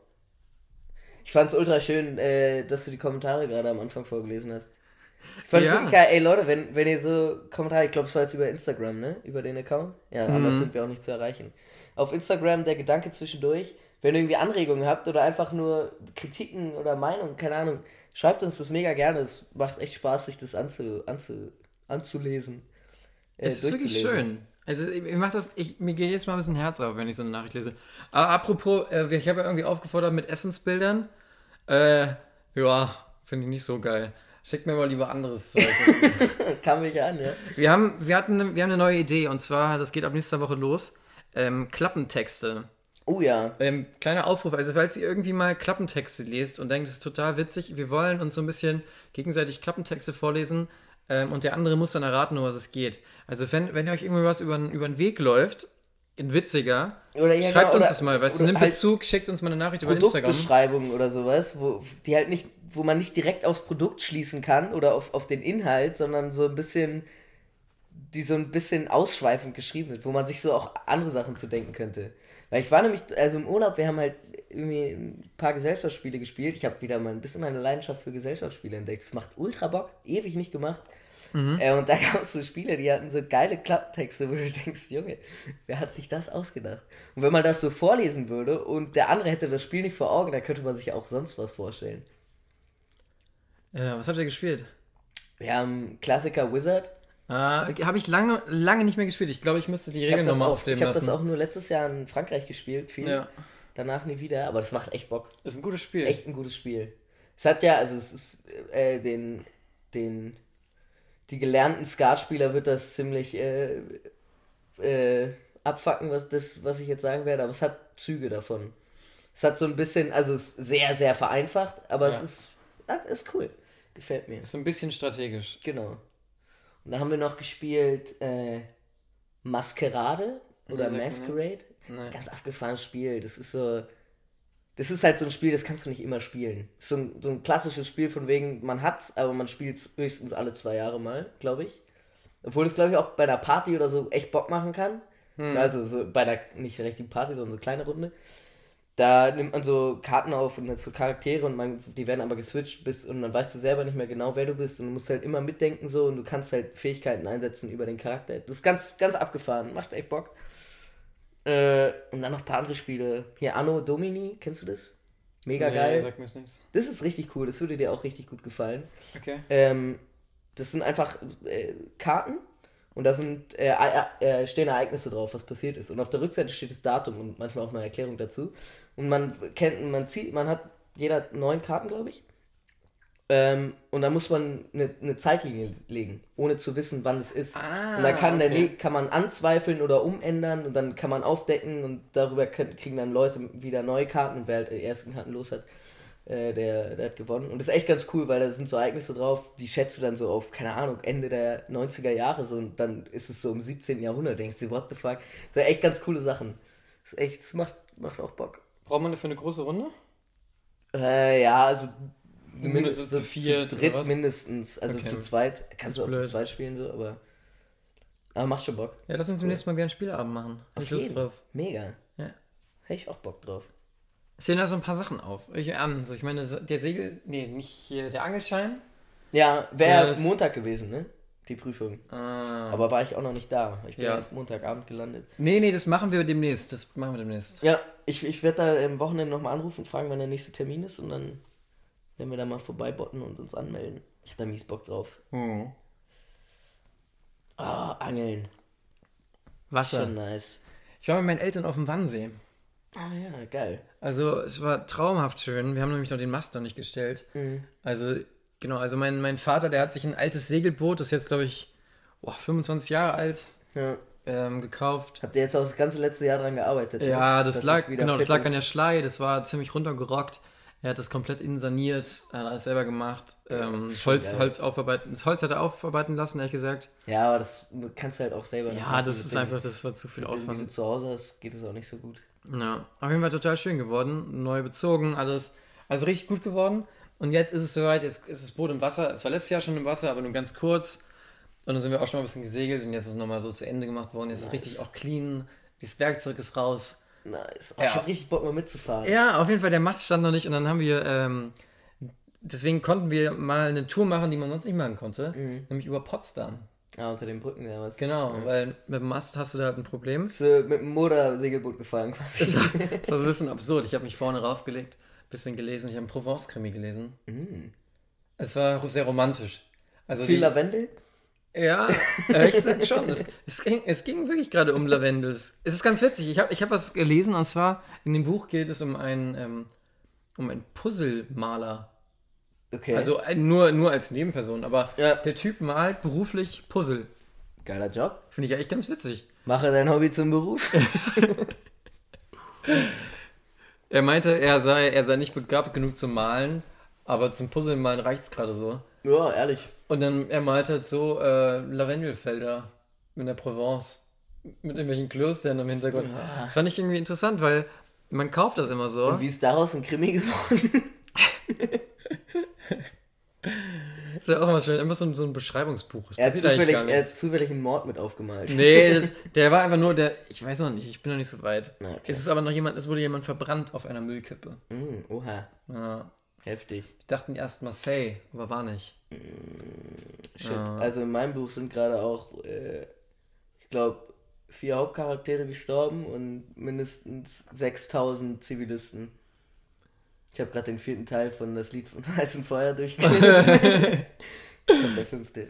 Ich fand's ultra schön, äh, dass du die Kommentare gerade am Anfang vorgelesen hast. Ich fand's Ja. wirklich geil. Ey Leute, wenn, wenn ihr so Kommentare, ich glaube es war jetzt über Instagram, ne? Über den Account. Ja, Mhm. anders sind wir auch nicht zu erreichen. Auf Instagram der Gedanke zwischendurch, wenn ihr irgendwie Anregungen habt oder einfach nur Kritiken oder Meinungen, keine Ahnung, schreibt uns das mega gerne. Es macht echt Spaß, sich das anzu, anzu, anzulesen. Äh, Es ist wirklich schön. Also ich, ich mach das, ich, mir geht jetzt mal ein bisschen Herz auf, wenn ich so eine Nachricht lese. Aber apropos, äh, ich habe ja irgendwie aufgefordert mit Essensbildern. Äh, ja, finde ich nicht so geil. Schickt mir mal lieber anderes Zeug. Kam mich an, ja. wir, haben, wir, hatten, eine- wir haben eine neue Idee und zwar, das geht ab nächster Woche los, ähm, Klappentexte. Oh ja. Ähm, kleiner Aufruf, also falls ihr irgendwie mal Klappentexte lest und denkt, es ist total witzig, wir wollen uns so ein bisschen gegenseitig Klappentexte vorlesen ähm, und der andere muss dann erraten, um was es geht. Also wenn, wenn ihr euch irgendwie was über, über den Weg läuft, in witziger, Oder ja, schreibt genau, uns das mal, weißt du, nimmt halt Bezug, schickt uns mal eine Nachricht über Instagram. Produktbeschreibungen oder sowas, wo die halt nicht, wo man nicht direkt aufs Produkt schließen kann oder auf, auf den Inhalt, sondern so ein bisschen, die so ein bisschen ausschweifend geschrieben sind, wo man sich so auch andere Sachen zu denken könnte. Weil ich war nämlich, also im Urlaub, wir haben halt irgendwie ein paar Gesellschaftsspiele gespielt. Ich habe wieder mal ein bisschen meine Leidenschaft für Gesellschaftsspiele entdeckt. Das macht ultra Bock, ewig nicht gemacht. Äh, und da gab es so Spiele, die hatten so geile Klapptexte, wo du denkst, Junge, wer hat sich das ausgedacht? Und wenn man das so vorlesen würde und der andere hätte das Spiel nicht vor Augen, dann könnte man sich auch sonst was vorstellen. Ja, was habt ihr gespielt? Wir haben Klassiker Wizard. Äh, Habe ich lange, lange nicht mehr gespielt. Ich glaube, ich müsste die habe Regeln nochmal aufnehmen ich hab lassen. das auch nur letztes Jahr in Frankreich gespielt, viel. Ja. Danach nie wieder, aber das macht echt Bock. Ist ein gutes Spiel. Echt ein gutes Spiel. Es hat ja, also es ist äh, den, den, die gelernten Skatspieler wird das ziemlich äh, äh, abfacken, was das, was ich jetzt sagen werde, aber es hat Züge davon. Es hat so ein bisschen, also es ist sehr, sehr vereinfacht, aber es Ja. ist, ah, ist cool. Gefällt mir. Ist so ein bisschen strategisch. Genau. Und da haben wir noch gespielt äh, Maskerade oder Masquerade. Ganz abgefahrenes Spiel. Das ist so. Das ist halt so ein Spiel, das kannst du nicht immer spielen. So ein, so ein klassisches Spiel von wegen, man hat's, aber man spielt es höchstens alle zwei Jahre mal, glaube ich. Obwohl es, glaube ich, auch bei einer Party oder so echt Bock machen kann. Also so bei einer nicht richtigen Party, sondern so kleine Runde. Da nimmt man so Karten auf und so Charaktere und man, die werden aber geswitcht bis und dann weißt du selber nicht mehr genau, wer du bist und du musst halt immer mitdenken so und du kannst halt Fähigkeiten einsetzen über den Charakter. Das ist ganz, ganz abgefahren, macht echt Bock. Äh, und dann noch ein paar andere Spiele. Hier Anno Domini, kennst du das? Mega Nee, geil. Sagt mir jetzt nichts. Das ist richtig cool, das würde dir auch richtig gut gefallen. Okay. Ähm, das sind einfach äh, Karten und da sind äh, äh, stehen Ereignisse drauf, was passiert ist. Und auf der Rückseite steht das Datum und manchmal auch eine Erklärung dazu. Und man kennt, man zieht, man hat jeder neun Karten, glaube ich. Ähm, und da muss man eine, eine Zeitlinie legen, ohne zu wissen, wann es ist. Ah, und dann kann, der, okay. ne- kann man anzweifeln oder umändern und dann kann man aufdecken und darüber können, kriegen dann Leute wieder neue Karten und wer halt die ersten Karten los hat, äh, der, der hat gewonnen. Und das ist echt ganz cool, weil da sind so Ereignisse drauf, die schätzt du dann so auf, keine Ahnung, Ende der 90er Jahre so und dann ist es so im 17. Jahrhundert, denkst du, what the fuck. Das sind echt ganz coole Sachen. Das ist echt, das macht, macht auch Bock. Braucht man dafür eine große Runde? Äh, ja, also Mindestens zu zu oder dritt was? mindestens. Also Okay. zu zweit kannst du auch zu blöd. zweit spielen, so, aber. Aber macht schon Bock. Ja, lass uns demnächst mal wieder einen Spieleabend machen. Hab ich Lust jeden. drauf. Mega. Ja. Hätte ich auch Bock drauf. Es stehen da so ein paar Sachen auf. Ich, an, so, ich meine, der Segel, nee, nicht hier, der Angelschein. Ja, wäre Ja, Montag gewesen, ne? Die Prüfung. Ah. Aber war ich auch noch nicht da. Ich bin Ja. erst Montagabend gelandet. Nee, nee, das machen wir demnächst. Das machen wir demnächst. Ja, ich, ich werde da am Wochenende nochmal anrufen und fragen, wann der nächste Termin ist und dann werden wir da mal vorbeibotten und uns anmelden. Ich hab da mies Bock drauf. Hm. Ah, Angeln. Wasser. Schon nice. Ich war mit meinen Eltern auf dem Wannsee. Ah ja, geil. Also, es war traumhaft schön. Wir haben nämlich noch den Mast noch nicht gestellt. Mhm. Also, genau, also mein, mein Vater, der hat sich ein altes Segelboot, das ist jetzt, glaube ich, boah, 25 Jahre alt, Ja. ähm, gekauft. Habt ihr jetzt auch das ganze letzte Jahr dran gearbeitet? ne? Ja, das Dass lag, genau, das lag an der Schlei, das war ziemlich runtergerockt. Er hat das komplett insaniert, er hat alles selber gemacht. Ähm, Holz, geil. Holz aufarbeiten. Das Holz hat er aufarbeiten lassen, ehrlich gesagt. Ja, aber das kannst du halt auch selber. nicht Ja, das ist einfach, das war zu viel Wenn du Aufwand. zu Hause hast, geht es auch nicht so gut. Ja, auf jeden Fall total schön geworden. Neu bezogen, alles. Also richtig gut geworden. Und jetzt ist es soweit, jetzt ist das Boot im Wasser. Es war letztes Jahr schon im Wasser, aber nur ganz kurz. Und dann sind wir auch schon mal ein bisschen gesegelt und jetzt ist es nochmal so zu Ende gemacht worden. Jetzt ist es Nice. richtig auch clean. Das Werkzeug ist raus. Nice. Oh, Ja. Ich hab richtig Bock mal mitzufahren. Ja, auf jeden Fall, der Mast stand noch nicht und dann haben wir, ähm, deswegen konnten wir mal eine Tour machen, die man sonst nicht machen konnte, Mhm. nämlich über Potsdam. Ah, unter den Brücken ja was. Genau, weil mit dem Mast hast du da halt ein Problem. Bist du mit dem Motorsegelboot gefahren quasi. Das war, das war so ein bisschen absurd. Ich habe mich vorne raufgelegt, bisschen gelesen, ich habe einen Provence-Krimi gelesen. Mm. Es war sehr romantisch. Also Viel die, Lavendel? Ja, ehrlich gesagt schon. Es, es, ging, es ging wirklich gerade um Lavendel. Es es ist ganz witzig. Ich habe ich hab was gelesen und zwar in dem Buch geht es um einen, ähm, um einen Puzzlemaler. Okay. Also ein, nur, nur als Nebenperson, aber Ja. der Typ malt beruflich Puzzle. Geiler Job. Finde ich eigentlich ganz witzig. Mache dein Hobby zum Beruf. Er meinte, er sei, er sei nicht begabt genug zum Malen, aber zum Puzzlemalen reicht es gerade so. ja, ehrlich. Und dann, er malt halt so äh, Lavendelfelder in der Provence mit irgendwelchen Klöstern im Hintergrund. Ja. Das fand ich irgendwie interessant, weil man kauft das immer so. Und wie ist daraus ein Krimi geworden? Das ist ja auch immer schön, immer so, ein- so ein Beschreibungsbuch. Das Er hat, zufällig, er hat zufällig einen Mord mit aufgemalt. Nee, das, der war einfach nur der. Ich weiß noch nicht, ich bin noch nicht so weit. Okay. Es ist aber noch jemand, es wurde jemand verbrannt auf einer Müllkippe. Mm, oha, Ja. Heftig. Die dachten erst Marseille, aber war nicht. Shit. Ja. Also in meinem Buch sind gerade auch, äh, ich glaube, vier Hauptcharaktere gestorben und mindestens 6000 Zivilisten. Ich habe gerade den vierten Teil von Das Lied von Heißen Feuer durchgelesen. Jetzt kommt der fünfte.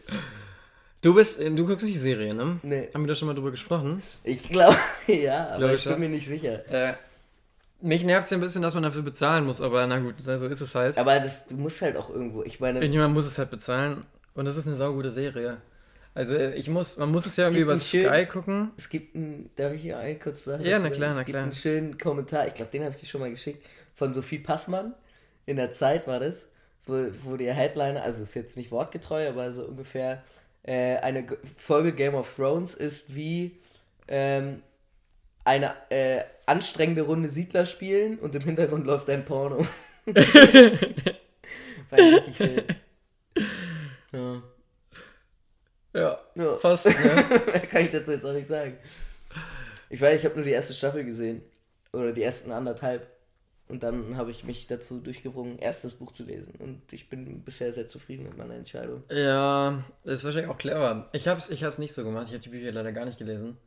Du bist, äh, du guckst nicht die Serie, ne? Nee, Haben wir da schon mal drüber gesprochen? ich glaube, ja, aber Glaub ich ich bin mir nicht sicher. Äh, mich nervt es ja ein bisschen, dass man dafür bezahlen muss, aber na gut, so ist es halt. Aber das, du musst halt auch irgendwo, ich meine, Irgendjemand muss es halt bezahlen und das ist eine saugute Serie. Also ich muss, man muss es ja Es irgendwie über einen Sky gucken. Es gibt einen, darf ich hier eine kurze Sache Ja, na sagen? klar, es na gibt klar. einen schönen Kommentar, ich glaube, den habe ich dir schon mal geschickt, von Sophie Passmann. In der Zeit war das, wo, wo der Headliner, also ist jetzt nicht wortgetreu, aber so ungefähr, äh, eine Folge Game of Thrones ist wie ähm, eine äh, anstrengende Runde Siedler spielen und im Hintergrund läuft ein Porno. war richtig schön. Ja. Ja, Ja. fast. Ne? Mehr kann ich dazu jetzt auch nicht sagen. Ich weiß, ich habe nur die erste Staffel gesehen. Oder die ersten anderthalb. Und dann habe ich mich dazu durchgerungen, erst das Buch zu lesen. Und ich bin bisher sehr zufrieden mit meiner Entscheidung. ja, das ist wahrscheinlich auch clever. Ich hab's, ich hab's nicht so gemacht. Ich habe die Bücher leider gar nicht gelesen.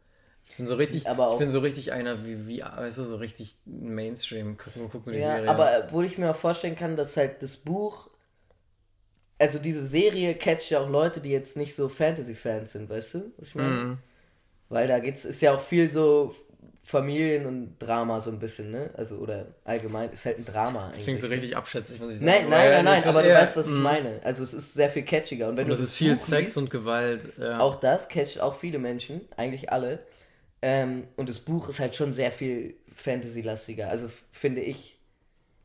Ich bin so richtig, aber ich bin so richtig einer wie, wie, weißt du, so richtig Mainstream. Guck, guck nur die Ja, Serie. aber obwohl ich mir auch vorstellen kann, dass halt das Buch. Also diese Serie catcht ja auch Leute, die jetzt nicht so Fantasy-Fans sind, weißt du? Was ich meine? Mhm. Weil da geht's, ist ja auch viel so Familien und Drama so ein bisschen, ne? Also, oder allgemein, ist halt ein Drama Das klingt so ne? richtig abschätzig, muss ich sagen. Nein, nein, nein, nein, aber du weißt, was ich Mhm. meine. Also es ist sehr viel catchiger. Und wenn Und du es das ist viel Sex und Gewalt. Auch das catcht auch viele Menschen, eigentlich alle. Ähm, und das Buch ist halt schon sehr viel Fantasy-lastiger. Also finde ich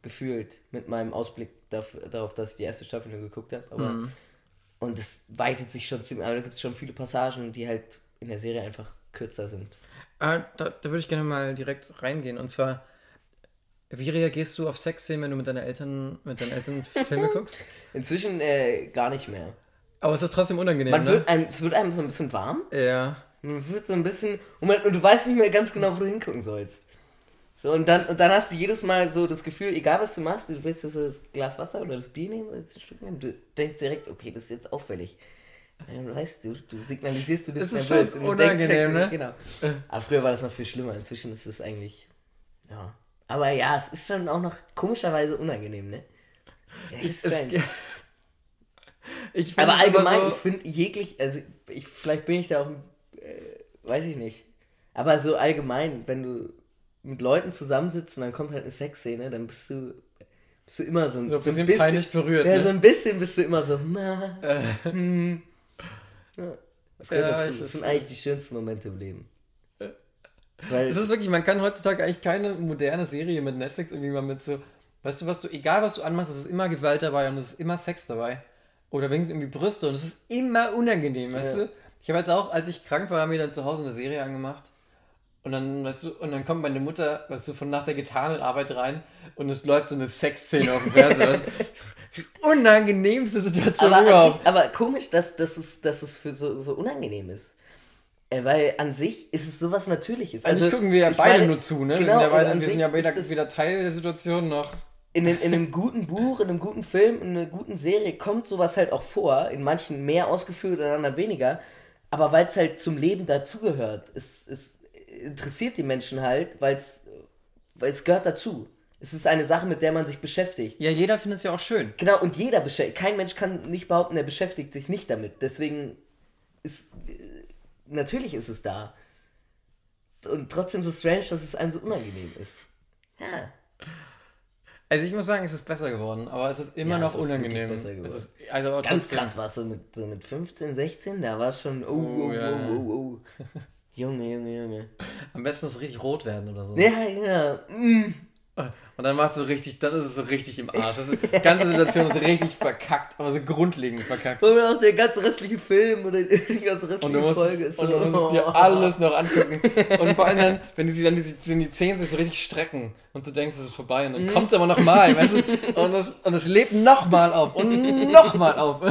gefühlt mit meinem Ausblick darauf, dass ich die erste Staffel nur geguckt habe. Aber Mhm. und es weitet sich schon ziemlich. Aber da gibt es schon viele Passagen, die halt in der Serie einfach kürzer sind. Ah, da, da würde ich gerne mal direkt reingehen. Und zwar, wie reagierst du auf Sexszenen, wenn du mit deinen Eltern, mit deinen Eltern Filme guckst? Inzwischen äh, gar nicht mehr. Aber es ist trotzdem unangenehm, Man ne? wird einem, es wird einem so ein bisschen warm. ja. Man wird so ein bisschen. Und, man, und du weißt nicht mehr ganz genau, wo du hingucken sollst. So, und dann, und dann hast du jedes Mal so das Gefühl, egal was du machst, du willst jetzt so das Glas Wasser oder das Bier nehmen oder das Stück nehmen, du denkst direkt, okay, das ist jetzt auffällig. Und dann weißt du, du signalisierst, du bist Das ist nervös. schon du denkst unangenehm, so, ne? Genau. Aber früher war das noch viel schlimmer, inzwischen ist es eigentlich. Ja. Aber ja, es ist schon auch noch komischerweise unangenehm, ne? Ja, ist Es, Aber allgemein, so, ich finde jeglich, also ich, vielleicht bin ich da auch, äh, weiß ich nicht. Aber so allgemein, wenn du mit Leuten zusammensitzt und dann kommt halt eine Sexszene, dann bist du, bist du immer so ein, so ein bisschen, peinlich berührt. Ja, ne? so ein bisschen bist du immer so, na, Äh, hm. ja, das gehört Ja, dazu. Das sind eigentlich die schönsten Momente im Leben. Weil, es ist wirklich, man kann heutzutage eigentlich keine moderne Serie mit Netflix irgendwie mal mit so Weißt du, was du, egal was du anmachst, es ist immer Gewalt dabei und es ist immer Sex dabei. Oder wenigstens irgendwie Brüste und es ist immer unangenehm, weißt Ja. du? Ich habe jetzt auch, als ich krank war, haben wir dann zu Hause eine Serie angemacht. Und dann, weißt du, und dann kommt meine Mutter, weißt du, von nach der getanen Arbeit rein und es läuft so eine Sexszene auf dem Fernseher. weißt du? Die unangenehmste Situation Aber, an überhaupt. sich, aber komisch, dass, dass, es, dass es für so, so unangenehm ist. Äh, Weil an sich ist es sowas Natürliches. Also, ich gucken wir ja beide meine, nur zu, ne? Genau, wir sind ja, beide, wir sind ja das- weder Teil der Situation noch. in, in, in einem guten Buch, in einem guten Film, in einer guten Serie kommt sowas halt auch vor. In manchen mehr ausgeführt, in anderen weniger. Aber weil es halt zum Leben dazugehört. Es, es interessiert die Menschen halt, weil es weil es gehört dazu. Es ist eine Sache, mit der man sich beschäftigt. Ja, jeder findet es ja auch schön. Genau, und jeder beschäftigt. Kein Mensch kann nicht behaupten, er beschäftigt sich nicht damit. Deswegen ist. Natürlich ist es da. Und trotzdem so strange, dass es einem so unangenehm ist. Ja. Also ich muss sagen, es ist besser geworden, aber es ist immer Ja, noch es ist unangenehm. geworden. Es ist, also Ganz krass war es so mit, so mit 15, 16, da war es schon. Oh, oh, Oh, ja, oh, oh, oh. Junge, Junge, Junge. Am besten ist es richtig rot werden oder so. Ja, genau. Mm. Und dann machst du richtig, dann ist es so richtig im Arsch. Das ist, die ganze Situation ist richtig verkackt, aber so grundlegend verkackt. Und auch der ganze restliche Film oder die ganze restliche Und musst, Folge ist und so. du musst dir alles noch angucken. Und vor allem, dann, wenn die sich dann die, die, Zehen sich so richtig strecken und du denkst, es ist vorbei und dann Mhm. kommt es aber nochmal, weißt du? Und es, und es lebt nochmal auf und nochmal auf.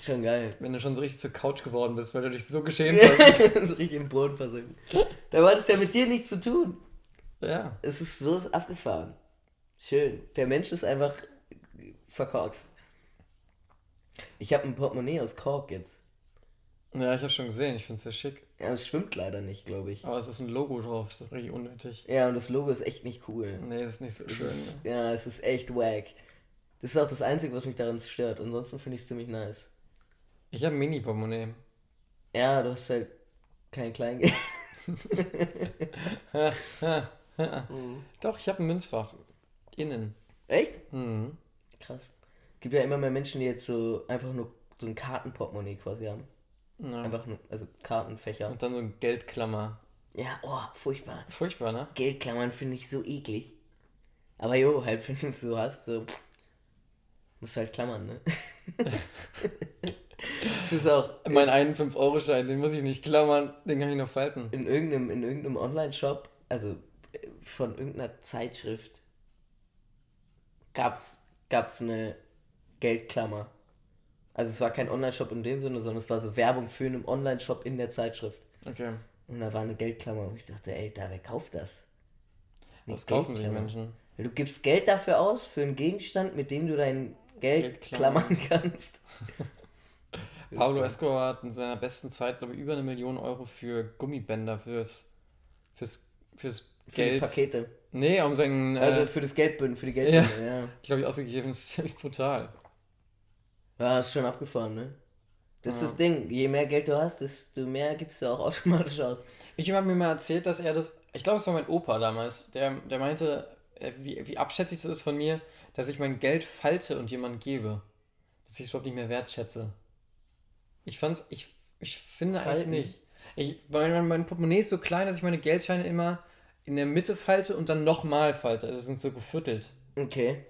Schon geil. wenn du schon so richtig zur Couch geworden bist, weil du dich so geschämt hast. so richtig im Boden versinken. Da war das ja mit dir nichts zu tun. Ja. Es ist so ist abgefahren. Schön. Der Mensch ist einfach verkorkst. Ich habe ein Portemonnaie aus Kork jetzt. Ja, ich habe schon gesehen, ich finde es sehr schick. Ja, es schwimmt leider nicht, glaube ich. Aber es ist ein Logo drauf, ist richtig unnötig. Ja, und das Logo ist echt nicht cool. Nee, ist nicht so Es schön. ist, ja, es ist echt wack. Das ist auch das Einzige, was mich daran stört. Ansonsten finde ich es ziemlich nice. Ich habe ein Mini-Portemonnaie. Ja, du hast halt kein Kleingeld. Doch, ich habe ein Münzfach. Innen. Echt? Mhm. Krass. Gibt ja immer mehr Menschen, die jetzt so einfach nur so ein Kartenportemonnaie quasi haben. Ja. Einfach nur, also Kartenfächer. Und dann so ein Geldklammer. Ja, oh, furchtbar. Furchtbar, ne? Geldklammern finde ich so eklig. Aber jo, halt, wenn du es so hast, so. Musst halt klammern, ne? das ist auch Mein einen 5-Euro-Schein, den muss ich nicht klammern, den kann ich noch falten. in irgendeinem, in irgendeinem Online-Shop, also von irgendeiner Zeitschrift, gab's, gab's eine Geldklammer. Also es war kein Online-Shop in dem Sinne, sondern es war so Werbung für einen Online-Shop in der Zeitschrift. Okay. Und da war eine Geldklammer und ich dachte, ey, da, wer kauft das? Eine Was kaufen Geldklammer. Menschen? Du gibst Geld dafür aus, für einen Gegenstand, mit dem du dein Geld klammern kannst. Pablo Escobar hat in seiner besten Zeit, glaube ich, über eine Million Euro für Gummibänder, fürs, fürs, fürs Für die Geld. Pakete. Nee, um seinen, äh, Also für das Geldbündel, für die Geldbündel, ja. glaube ich, ausgegeben. Ist ziemlich brutal. Ja, ist schon abgefahren, ne? Das ist Ja. das Ding. Je mehr Geld du hast, desto mehr gibst du auch automatisch aus. Ich habe mir mal erzählt, dass er das, ich glaube, es war mein Opa damals, der, der meinte, äh, wie, wie abschätzig das ist von mir, dass ich mein Geld falte und jemand gebe. Dass ich es überhaupt nicht mehr wertschätze. Ich fand's, ich, ich finde Falten? eigentlich nicht. Ich, mein- mein Portemonnaie ist so klein, dass ich meine Geldscheine immer in der Mitte falte und dann nochmal falte. Also es sind so geviertelt. Okay.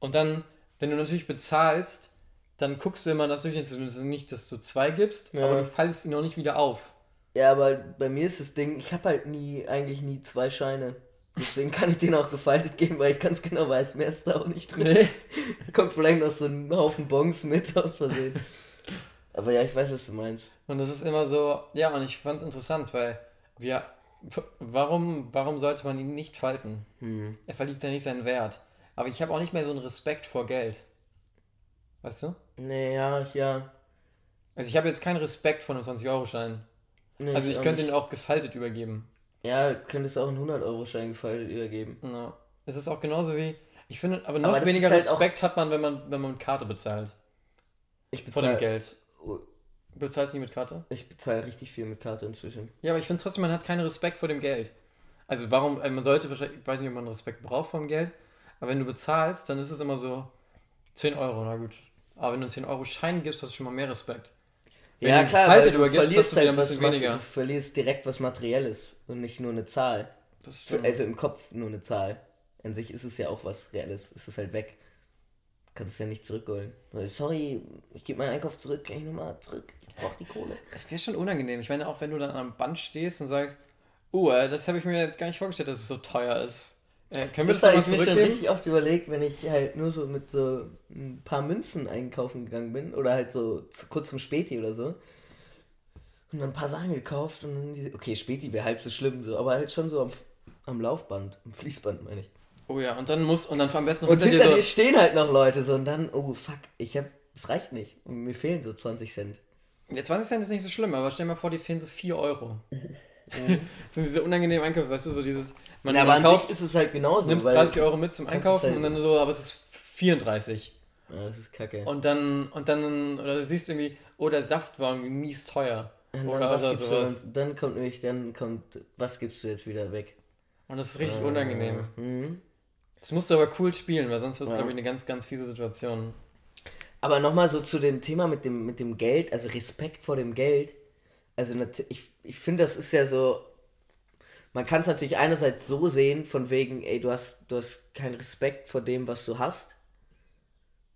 Und dann, wenn du natürlich bezahlst, dann guckst du immer, dass du nicht, nicht dass du zwei gibst, Ja. aber du faltest ihn noch nicht wieder auf. Ja, aber bei mir ist das Ding, ich habe halt nie, eigentlich nie zwei Scheine. Deswegen kann ich den auch gefaltet geben, weil ich ganz genau weiß, mehr ist da auch nicht drin. Nee. Kommt vielleicht noch so ein Haufen Bons mit aus Versehen. Aber ja, ich weiß, was du meinst. Und das ist immer so, ja, und ich fand es interessant, weil wir, warum, warum sollte man ihn nicht falten? Hm. Er verliert ja nicht seinen Wert. Aber ich habe auch nicht mehr so einen Respekt vor Geld. Weißt du? Nee, ja, ja. Also ich habe jetzt keinen Respekt vor einem 20-Euro-Schein. Nee, Also ich auch könnte ihn auch gefaltet übergeben. Ja, du könntest auch einen 100-Euro-Schein gefaltet übergeben. Ja. Es ist auch genauso wie, ich finde, aber noch Aber weniger halt Respekt hat man, wenn man, wenn man mit Karte bezahlt. Ich Vor dem bezahle Geld. Bezahlst du nicht mit Karte? ich bezahl richtig viel mit Karte inzwischen. Ja, aber ich finde trotzdem, man hat keinen Respekt vor dem Geld. Also warum, äh, man sollte wahrscheinlich, ich weiß nicht, ob man Respekt braucht vor dem Geld, aber wenn du bezahlst, dann ist es immer so 10 Euro, na gut. Aber wenn du einen 10 Euro Schein gibst, hast du schon mal mehr Respekt. Wenn ja, klar, weil du übergibst, verlierst hast du ein halt was bisschen weniger. Du verlierst direkt was Materielles und nicht nur eine Zahl. Also im Kopf nur eine Zahl. an sich ist es ja auch was Reales. Es ist halt weg. Kannst es ja nicht zurückholen. Sorry, ich gebe meinen Einkauf zurück, kann ich nochmal zurück. Ich brauche die Kohle. Das wäre schon unangenehm. Ich meine, auch wenn du dann am Band stehst und sagst, oh, das habe ich mir jetzt gar nicht vorgestellt, dass es so teuer ist. Äh, können wir das Das habe ich mir schon richtig oft überlegt, wenn ich halt nur so mit so ein paar Münzen einkaufen gegangen bin. Oder halt so zu, kurz zum Späti oder so. Und dann ein paar Sachen gekauft und dann die, okay, Späti wäre halb so schlimm, so, aber halt schon so am, am Laufband, am Fließband meine ich. Oh ja, und dann muss, und dann am besten noch Und hinter hinter dir dir so, stehen halt noch Leute so und dann, oh fuck, ich hab, es reicht nicht. Und mir fehlen so 20 Cent. Ja, 20 Cent ist nicht so schlimm, aber stell dir mal vor, die fehlen so 4 Euro. das sind diese unangenehmen Einkäufe, weißt du, so dieses, man, Ja, aber man an kauft, ist es halt genauso. nimmst weil- 30 Euro mit zum Einkaufen halt- und dann so, aber es ist 34. Ja, das ist kacke. Und dann, und dann, oder du siehst irgendwie, oh, der Saft war irgendwie mies teuer. Oder, was oder gibst du sowas. dann, dann kommt nämlich, dann kommt, was gibst du jetzt wieder weg? Und das ist richtig unangenehm. Mhm. Das musst du aber cool spielen, weil sonst wird es, Ja. glaube ich, eine ganz, ganz fiese Situation. Aber nochmal so zu dem Thema mit dem, mit dem Geld, also Respekt vor dem Geld. Also ich, ich finde, das ist ja so. Man kann es natürlich einerseits so sehen, von wegen, ey, du hast, du hast keinen Respekt vor dem, was du hast.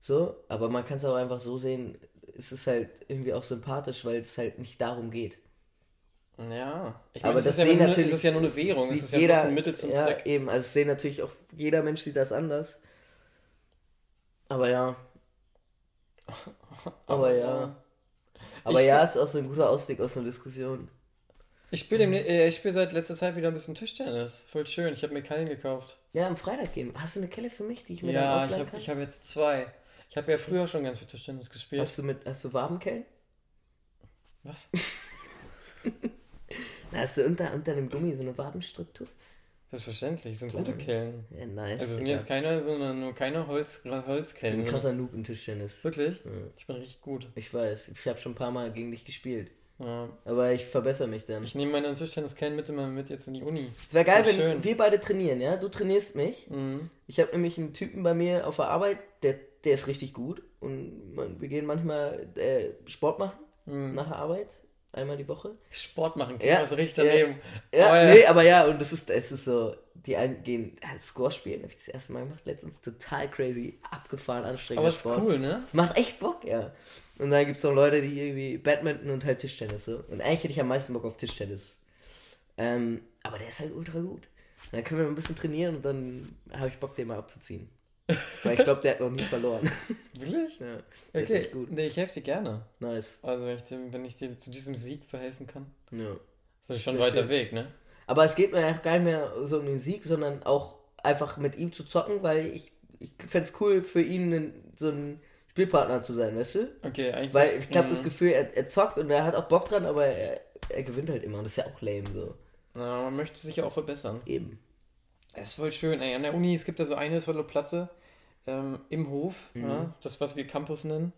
So, aber man kann es auch einfach so sehen, es ist halt irgendwie auch sympathisch, weil es halt nicht darum geht. Ja. Ich Aber meine, es das ist, ja nur, natürlich. ist ja nur eine Währung, es ist ja bloß ein Mittel zum ja, Zweck. Eben, also sehen natürlich auch, jeder Mensch sieht das anders. Aber ja. Aber ja. Aber Ich ja, ist auch so ein guter Ausweg aus einer Diskussion. Ich spiele äh, ich spiel seit letzter Zeit wieder ein bisschen Tischtennis. Voll schön. Ich habe mir Keilen gekauft. Ja, am Freitag gehen. Hast du eine Kelle für mich, die ich mir Ja, dann ich ausleihen habe kann? ich hab jetzt zwei. Ich habe ja früher schon ganz viel Tischtennis gespielt. Hast du mit, hast du Wabenkellen? Was? Na, hast du unter, unter dem Gummi so eine Wabenstruktur? Selbstverständlich, das sind gute Kellen. Ja, nice. Also es sind Digga. jetzt keine, sondern nur keine Holz, ich Holzkellen. bin ein krasser Noob in Tischtennis. Wirklich? Ja. Ich bin richtig gut. Ich weiß, ich habe schon ein paar Mal gegen dich gespielt. Ja. Aber ich verbessere mich dann. Ich nehme meine Tischtenniskellen mit immer mit jetzt in die Uni. Wäre geil, wenn schön. wir beide trainieren, ja? Du trainierst mich. Mhm. Ich habe nämlich einen Typen bei mir auf der Arbeit, der, der ist richtig gut. Und man, wir gehen manchmal äh, Sport machen Mhm. nach der Arbeit. Einmal die Woche. Sport machen, Ja, ja, also richtig ja. daneben. Ja, Oh, ja. nee, aber ja, und das ist, es ist so, die einen gehen ja, Score spielen, habe ich das erste Mal gemacht, letztens total crazy, abgefahren, anstrengender Aber es ist Sport. cool, ne? Macht echt Bock, ja. Und dann gibt es noch Leute, die irgendwie Badminton und halt Tischtennis so. Und eigentlich hätte ich am meisten Bock auf Tischtennis. Ähm, aber der ist halt ultra gut. Und dann können wir ein bisschen trainieren und dann habe ich Bock, den mal abzuziehen. Weil ich glaube, der hat noch nie verloren. Wirklich? ja, der ist Okay, echt gut. nee, ich helfe dir gerne. Nice. Also wenn ich, dir, wenn ich dir zu diesem Sieg verhelfen kann. Ja. Das ist schon ein weiter schön. Weg, ne? Aber es geht mir ja gar nicht mehr so um den Sieg, sondern auch einfach mit ihm zu zocken, weil ich, ich fände es cool für ihn so ein Spielpartner zu sein, weißt du? Okay, eigentlich. Weil ist- ich habe das mhm. Gefühl, er, er zockt und er hat auch Bock dran, aber er, er gewinnt halt immer und das ist ja auch lame so. Ja, man möchte sich ja auch verbessern. Eben. Es ist voll schön, ey. An der Uni, es gibt da so eine tolle Platte ähm, im Hof, Mhm. ja, das, was wir Campus nennen.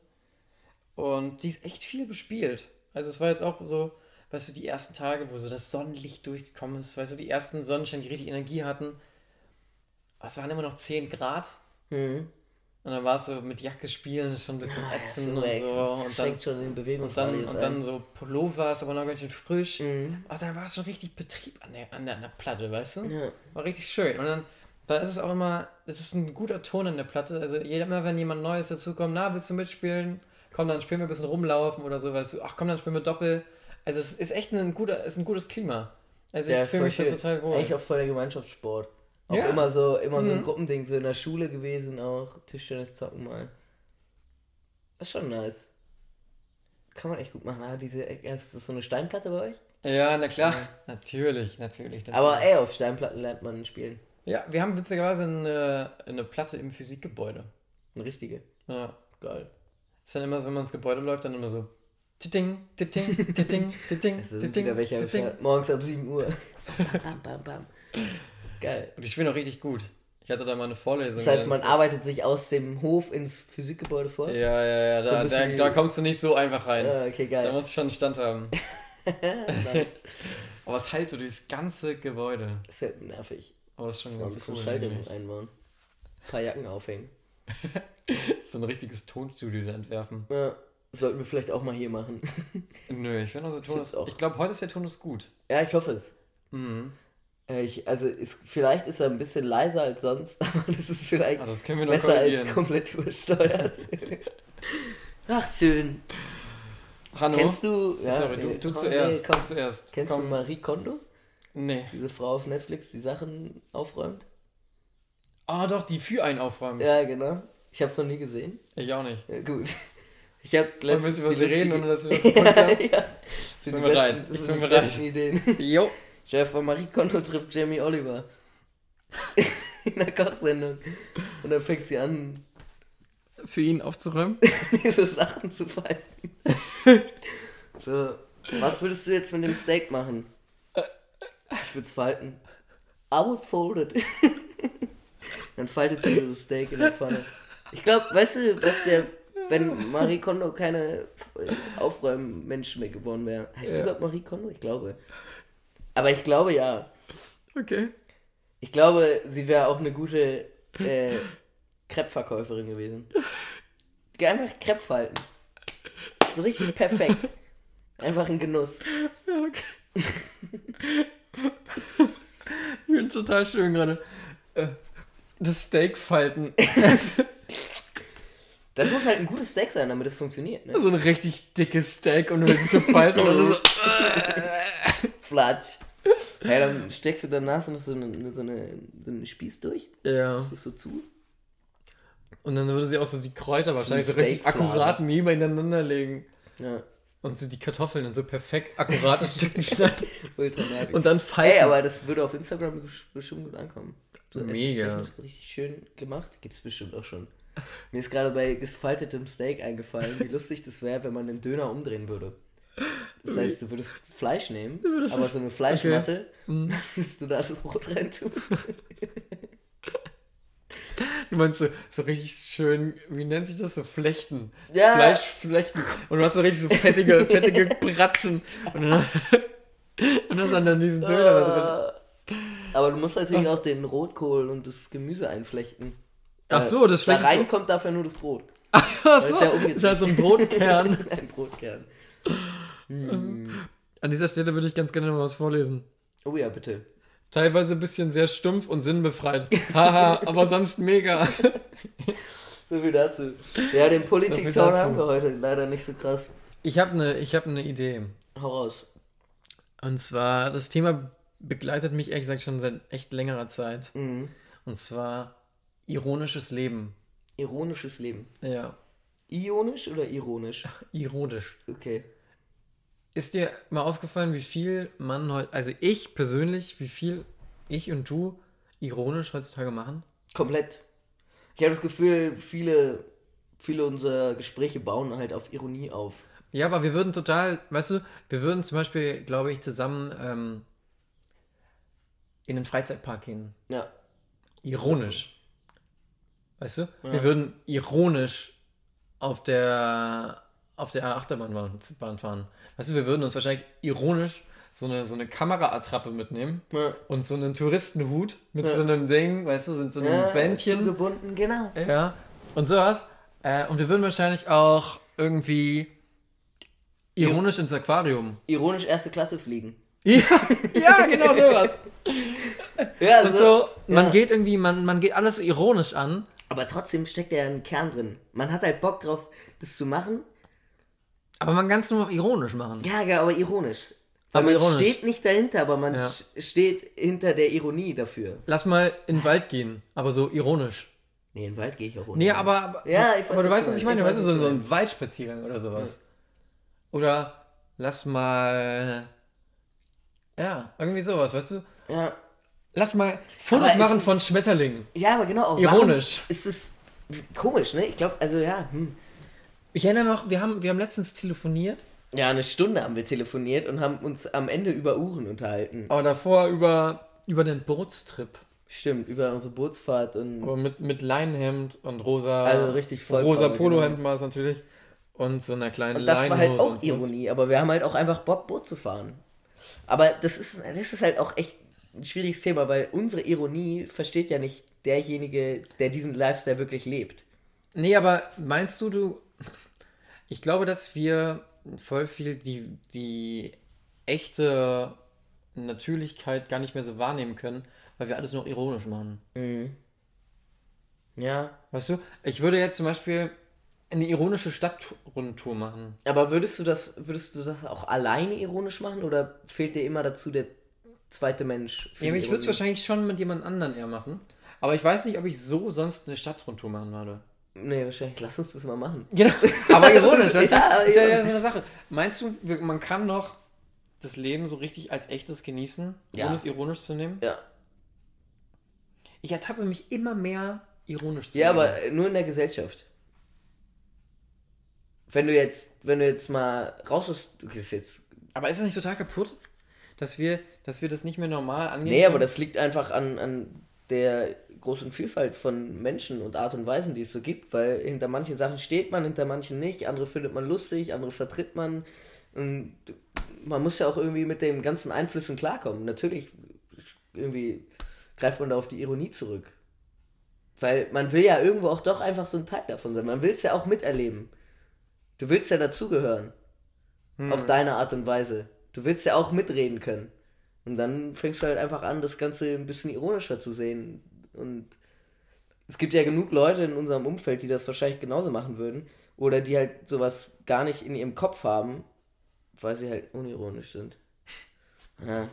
Und die ist echt viel bespielt. Also es war jetzt auch so, weißt du, die ersten Tage, wo so das Sonnenlicht durchgekommen ist, weißt du, die ersten Sonnenschein, die richtig Energie hatten. Es waren immer noch 10 Grad. Mhm. Und dann war es so mit Jacke spielen, ist schon ein bisschen Ah, ja, ätzend und so. Und dann, schon den und dann, und dann ein. so Pullover, ist aber noch ganz schön frisch. Mhm. Ach, da war es schon richtig Betrieb an der, an der, an der Platte, weißt du? Ja. War richtig schön. Und dann, da ist es auch immer, es ist ein guter Ton an der Platte. Also jeder, immer wenn jemand Neues dazukommt, na, willst du mitspielen? Komm, dann spielen wir ein bisschen rumlaufen oder so, weißt du, ach komm, dann spielen wir Doppel. Also es ist echt ein guter, ist ein gutes Klima. Also Ja, ich fühle mich da schön. total wohl. Eigentlich auch voll der Gemeinschaftssport. Auch Ja. immer so, immer so ein Mhm. Gruppending, so in der Schule gewesen auch. Tischtennis zocken mal. Das ist schon nice. Kann man echt gut machen. Ah, diese, ist das so eine Steinplatte bei euch? ja, na klar. Natürlich, natürlich. natürlich. Aber ey, auf Steinplatten lernt man spielen. Ja, wir haben witzigerweise eine, eine Platte im Physikgebäude. Eine richtige. Ja. Geil. Ist dann immer so, wenn man ins Gebäude läuft, dann immer so. Titing, titing, Es sind titing, wieder morgens ab 7 Uhr. bam, bam, bam. Geil. Und ich spiele auch richtig gut. Ich hatte da mal eine Vorlesung. Das heißt, man ist- arbeitet sich aus dem Hof ins Physikgebäude vor? Ja, ja, ja, So da, ein da, da kommst du nicht so einfach rein. Ah, okay, Da geil. musst du schon einen Stand haben. nice. Aber es halt so durchs ganze Gebäude. Ist ja nervig. Aber es ist schon ein ganz bisschen cool. Schalldämmung einbauen. Ein paar Jacken aufhängen. So ein richtiges Tonstudio da entwerfen. Ja, sollten wir vielleicht auch mal hier machen. Nö, ich finde unser Tonus. Find's auch. Ich glaube, heute ist der Tonus gut. ja, ich hoffe es. Mhm. Äh, Ich, also ist, vielleicht ist er ein bisschen leiser als sonst, aber das ist vielleicht Ah, das wir besser als komplett übersteuert. Ach, schön. Hanno? Kennst du. Ja, Sorry, du, du komm, zuerst. nee, komm. zuerst. Kennst Komm. du Marie Kondo? Nee. Diese Frau auf Netflix, die Sachen aufräumt? Ah, doch, die für einen aufräumt. Ja, genau. Ich habe es noch nie gesehen. Ich auch nicht. Ja, gut. Ich habe letztens. willst du über sie reden, ohne dass wir das ja, Das sind bin die bereit. Ich bin bereit. Ideen. Jo. Chef von Marie Kondo trifft Jamie Oliver. In der Kochsendung. Und dann fängt sie an, Für ihn aufzuräumen? diese Sachen zu falten. So, was würdest du jetzt mit dem Steak machen? Ich würde es falten. I would fold it. Dann faltet sie dieses Steak in der Pfanne. Ich glaube, weißt du, was der, wenn Marie Kondo keine Aufräummensch mehr geworden wäre. Heißt sie Ja. überhaupt Marie Kondo? Ich glaube. Aber ich glaube ja. Okay. Ich glaube, sie wäre auch eine gute äh, Crepe-Verkäuferin gewesen. Einfach Crepe falten. So richtig perfekt. Einfach ein Genuss. Ja, okay. ich bin total schön gerade. Äh, Das Steak falten. Das muss halt ein gutes Steak sein, damit es funktioniert. Ne? so ein richtig dickes Steak und du willst es so falten und so. Flatsch. Ja, dann steckst du danach so, eine, so, eine, so einen Spieß durch. Ja. Das ist so zu. Und dann würde sie auch so die Kräuter wahrscheinlich so richtig akkurat nebeneinander legen. Ja, Und so die Kartoffeln in so perfekt akkurate Stücken schneiden. ultra nervig. Und dann falten. Ey, aber das würde auf Instagram bestimmt gut ankommen. So Mega. essenstechnisch So richtig schön gemacht. Gibt's bestimmt auch schon. Mir ist gerade bei gefaltetem Steak eingefallen, wie lustig das wäre, wenn man den Döner umdrehen würde. Das heißt, du würdest Fleisch nehmen, würdest aber so eine Fleischmatte, Mhm. dann würdest du da das Brot rein tun. Du meinst so, so richtig schön, wie nennt sich das? So Flechten. Ja. Fleischflechten. Und du hast so richtig so fettige, fettige Bratzen. Und dann, und hast dann diesen Döner da drin. Aber du musst natürlich auch den Rotkohl und das Gemüse einflechten. Ach so, das Da flechtest rein du- kommt dafür nur das Brot. Ach ist so, ja das umgedreht. ist halt so ein Brotkern. Ein Brotkern. An dieser Stelle würde ich ganz gerne mal was vorlesen. Oh ja, bitte. Teilweise ein bisschen sehr stumpf und sinnbefreit. Haha, aber sonst mega. So viel dazu. Ja, den So viel dazu. haben wir heute leider nicht so krass. Ich habe eine hab ne Idee. Hau raus. Und zwar, das Thema begleitet mich ehrlich gesagt schon seit echt längerer Zeit. Mhm. Und zwar ironisches Leben. Ironisches Leben. Ja, Ionisch oder ironisch? ironisch. Okay. Ist dir mal aufgefallen, wie viel man heute, also ich persönlich, wie viel ich und du ironisch heutzutage machen? Komplett. Ich habe das Gefühl, viele, viele unserer Gespräche bauen halt auf Ironie auf. Ja, aber wir würden total, weißt du, wir würden zum Beispiel, glaube ich, zusammen ähm, in den Freizeitpark gehen. Ja. Ironisch. Weißt du? Ja. Wir würden ironisch auf der auf der Achterbahn Bahn- Bahn fahren. Weißt du, wir würden uns wahrscheinlich ironisch so eine, so eine Kameraattrappe mitnehmen Ja. und so einen Touristenhut mit Ja. so einem Ding, weißt du, sind so einem ja Bändchen. Zugebunden, genau. Ja, und sowas. Äh, und wir würden wahrscheinlich auch irgendwie ironisch ins Aquarium. Ironisch erste Klasse fliegen. Ja, ja genau sowas. Ja, Und so, man ja. geht irgendwie, man, man geht alles so ironisch an. Aber trotzdem steckt ja ein Kern drin. Man hat halt Bock drauf, das zu machen. Aber man kann es nur noch ironisch machen. Ja, ja, aber ironisch. Weil Aber man ironisch. steht nicht dahinter, aber man Ja. steht hinter der Ironie dafür. Lass mal in den Wald gehen, aber so ironisch. Nee, in den Wald gehe ich auch ohne. Nee, aber, aber, Ja, ich weiß, aber du weißt, was ich meine. Ich weißt du, so, so ein Waldspaziergang oder sowas. Oder lass mal. Ja, irgendwie sowas, weißt du? Ja, Lass mal Fotos Aber machen von Schmetterlingen. ja aber genau. auch Ironisch. Ist es komisch, ne? Ich glaube, also ja. Hm. Ich erinnere noch, wir haben, wir haben letztens telefoniert, Ja, eine Stunde haben wir telefoniert und haben uns am Ende über Uhren unterhalten. aber davor über, über den Bootstrip. Stimmt, über unsere Bootsfahrt und. Aber mit, mit Leinenhemd und rosa. Also richtig voll Rosa Power, Polohemd war es natürlich. Und so einer kleinen Und das war halt auch. Ironie, aber wir haben halt auch einfach Bock, Boot zu fahren. Aber das ist, das ist halt auch echt ein schwieriges Thema, weil unsere Ironie versteht ja nicht derjenige, der diesen Lifestyle wirklich lebt. Nee, aber meinst du, du. Ich glaube, dass wir voll viel die, die echte. Natürlichkeit gar nicht mehr so wahrnehmen können, weil wir alles nur noch ironisch machen. Mhm. Ja. Weißt du, ich würde jetzt zum Beispiel eine ironische Stadtrundtour machen. Aber würdest du das, würdest du das auch alleine ironisch machen oder fehlt dir immer dazu der zweite Mensch? Ja, ich würde es wahrscheinlich schon mit jemand anderen eher machen. Aber ich weiß nicht, ob ich so sonst eine Stadtrundtour machen würde. Nee, wahrscheinlich. Lass uns das mal machen. Genau. Aber ironisch, weißt Ja, du? aber ist ja, ja so eine Sache. Meinst du, man kann noch das Leben so richtig als echtes genießen, Ja. ohne es ironisch zu nehmen? Ja. Ich ertappe mich immer mehr ironisch zu Ja, nehmen. aber nur in der Gesellschaft. Wenn du jetzt, wenn du jetzt mal raus aus, das ist jetzt, Aber ist das nicht total kaputt, dass wir, dass wir das nicht mehr normal angehen? nee, aber können? das liegt einfach an, an der großen Vielfalt von Menschen und Art und Weisen, die es so gibt, weil hinter manchen Sachen steht man, hinter manchen nicht, andere findet man lustig, andere vertritt man und man muss ja auch irgendwie mit den ganzen Einflüssen klarkommen. Natürlich irgendwie greift man da auf die Ironie zurück. Weil man will ja irgendwo auch doch einfach so ein Teil davon sein. Man will es ja auch miterleben. Du willst ja dazugehören. Auf deine Art und Weise. Du willst ja auch mitreden können. Und dann fängst du halt einfach an, das Ganze ein bisschen ironischer zu sehen. Und es gibt ja genug Leute in unserem Umfeld, die das wahrscheinlich genauso machen würden. Oder die halt sowas gar nicht in ihrem Kopf haben, weil sie halt unironisch sind. Ja.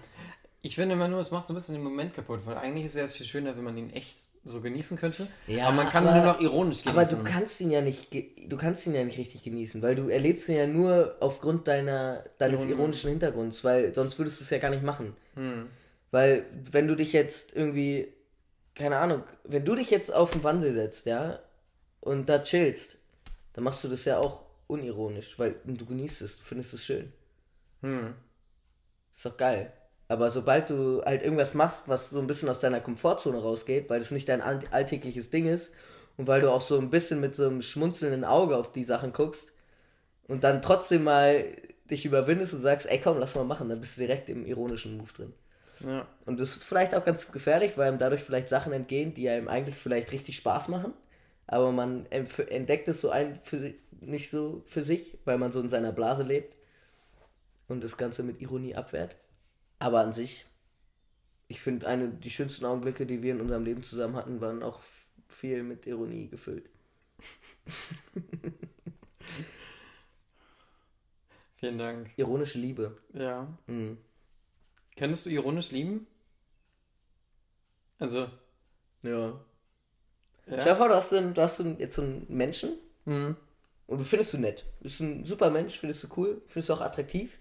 Ich finde immer nur, es macht so ein bisschen den Moment kaputt, weil eigentlich wäre es viel schöner, wenn man ihn echt so genießen könnte. Ja, aber man kann aber- nur noch ironisch genießen. Aber du kannst ihn ja nicht, du kannst ihn ja nicht richtig genießen, weil du erlebst ihn ja nur aufgrund deiner, deines Ironie. ironischen Hintergrunds, weil sonst würdest du es ja gar nicht machen. Hm. Weil wenn du dich jetzt irgendwie, keine Ahnung, wenn du dich jetzt auf den Wannsee setzt, ja, und da chillst, dann machst du das ja auch unironisch, weil du genießt es, du findest es schön. Hm. Ist doch geil. Aber sobald du halt irgendwas machst, was so ein bisschen aus deiner Komfortzone rausgeht, weil das nicht dein all- alltägliches Ding ist und weil du auch so ein bisschen mit so einem schmunzelnden Auge auf die Sachen guckst und dann trotzdem mal dich überwindest und sagst, ey komm, lass mal machen, dann bist du direkt im ironischen Move drin. Ja. Und das ist vielleicht auch ganz gefährlich, weil ihm dadurch vielleicht Sachen entgehen, die einem eigentlich vielleicht richtig Spaß machen, aber man entdeckt es so ein für, nicht so für sich, weil man so in seiner Blase lebt und das Ganze mit Ironie abwehrt. Aber an sich, ich finde, eine die schönsten Augenblicke, die wir in unserem Leben zusammen hatten, waren auch viel mit Ironie gefüllt. Vielen Dank. Ironische Liebe. Ja. Mhm. Könntest du ironisch lieben? Also. Ja. Ja. Stell dir vor, du hast, einen, du hast einen, jetzt so einen Menschen Mhm. Und du findest du nett. Bist ein super Mensch, findest du cool, findest du auch attraktiv.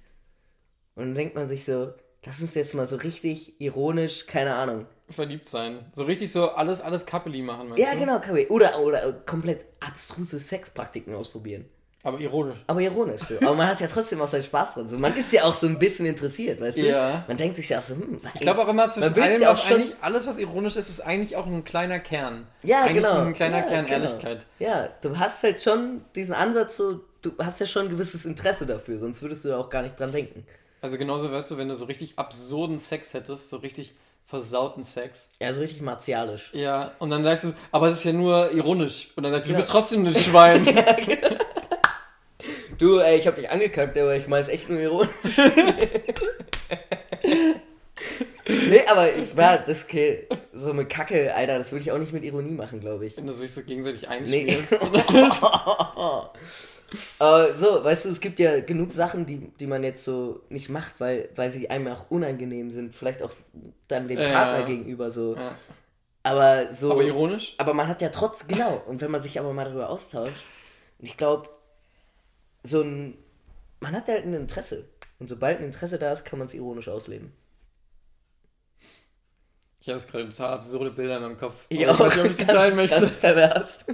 Und dann denkt man sich so, lass uns jetzt mal so richtig ironisch, keine Ahnung. Verliebt sein. So richtig so alles, alles Kappeli machen, Ja, du? genau, Kabi. Oder, oder komplett abstruse Sexpraktiken ausprobieren. Aber ironisch. Aber ironisch so. Aber man hat ja trotzdem auch seinen Spaß dran. So, man ist ja auch so ein bisschen interessiert, weißt du? Ja. Man denkt sich ja auch so, hm, Ich glaube auch immer zwischen allem, ja auch was schon- eigentlich, alles was ironisch ist, ist eigentlich auch ein kleiner Kern. Ja, eigentlich genau. ein kleiner ja, Kern genau. Ehrlichkeit. Ja, du hast halt schon diesen Ansatz so, du hast ja schon ein gewisses Interesse dafür, sonst würdest du ja auch gar nicht dran denken. Also genauso, weißt du, wenn du so richtig absurden Sex hättest, so richtig versauten Sex. Ja, so richtig martialisch. Ja, und dann sagst du, aber es ist ja nur ironisch. Und dann sagst du, Ja. du bist trotzdem ein Schwein. Du, ey, ich hab dich angekackt, aber ich mein's echt nur ironisch. nee, aber ich war, das okay, so mit Kacke, Alter, das würde ich auch nicht mit Ironie machen, glaube ich. Wenn du sich so gegenseitig Nee. aber so, weißt du, es gibt ja genug Sachen, die, die man jetzt so nicht macht, weil, weil sie einem auch unangenehm sind. Vielleicht auch dann dem Ja. Partner gegenüber so. Ja. Aber so. Aber ironisch? Aber man hat ja trotz, genau, und wenn man sich aber mal darüber austauscht, ich glaube, so ein, man hat halt ein Interesse. Und sobald ein Interesse da ist, kann man es ironisch ausleben. Ich habe jetzt gerade total absurde Bilder in meinem Kopf. Ich auch, ich ganz, teilen möchte. ganz pervers.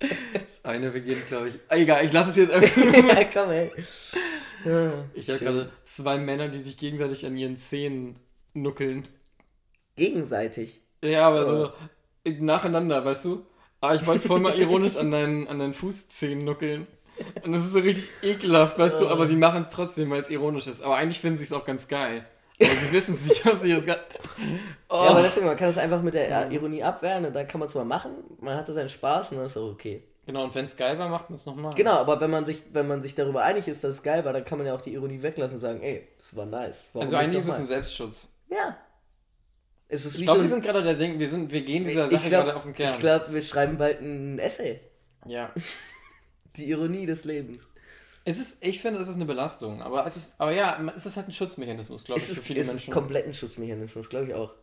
Das eine beginnt, glaube ich. Ah, egal, ich lasse es jetzt einfach. ja, komm, ey. Ja, Ich habe gerade zwei Männer, die sich gegenseitig an ihren Zähnen nuckeln. Gegenseitig. Ja, aber So. so, nacheinander, weißt du? Aber ich wollte voll mal ironisch an deinen, an deinen Fußzehen nuckeln. Und das ist so richtig ekelhaft, weißt du? Aber sie machen es trotzdem, weil es ironisch ist. Aber eigentlich finden sie es auch ganz geil. Aber sie wissen es nicht, ob sie das gar... Oh. Ja, aber deswegen, man kann das einfach mit der Ironie abwehren und dann kann man es mal machen. Man hatte seinen Spaß und dann ist auch okay. Genau, und wenn es geil war, macht man es nochmal. Genau, aber wenn man, sich, wenn man sich darüber einig ist, dass es geil war, dann kann man ja auch die Ironie weglassen und sagen, ey, das war nice. Warum Also eigentlich ist es ein Selbstschutz. Ja. Es ist Ich glaube, wir sind gerade der Sing wir, sind, wir gehen dieser ich Sache glaub- gerade auf den Kern. Ich glaube, wir schreiben bald ein Essay. ja. Die Ironie des Lebens. Es ist, ich finde, es ist eine Belastung, aber es ist, aber ja, es ist halt ein Schutzmechanismus, glaube ich, Es für ist, viele es ist Menschen. komplett ein Schutzmechanismus, glaube ich auch.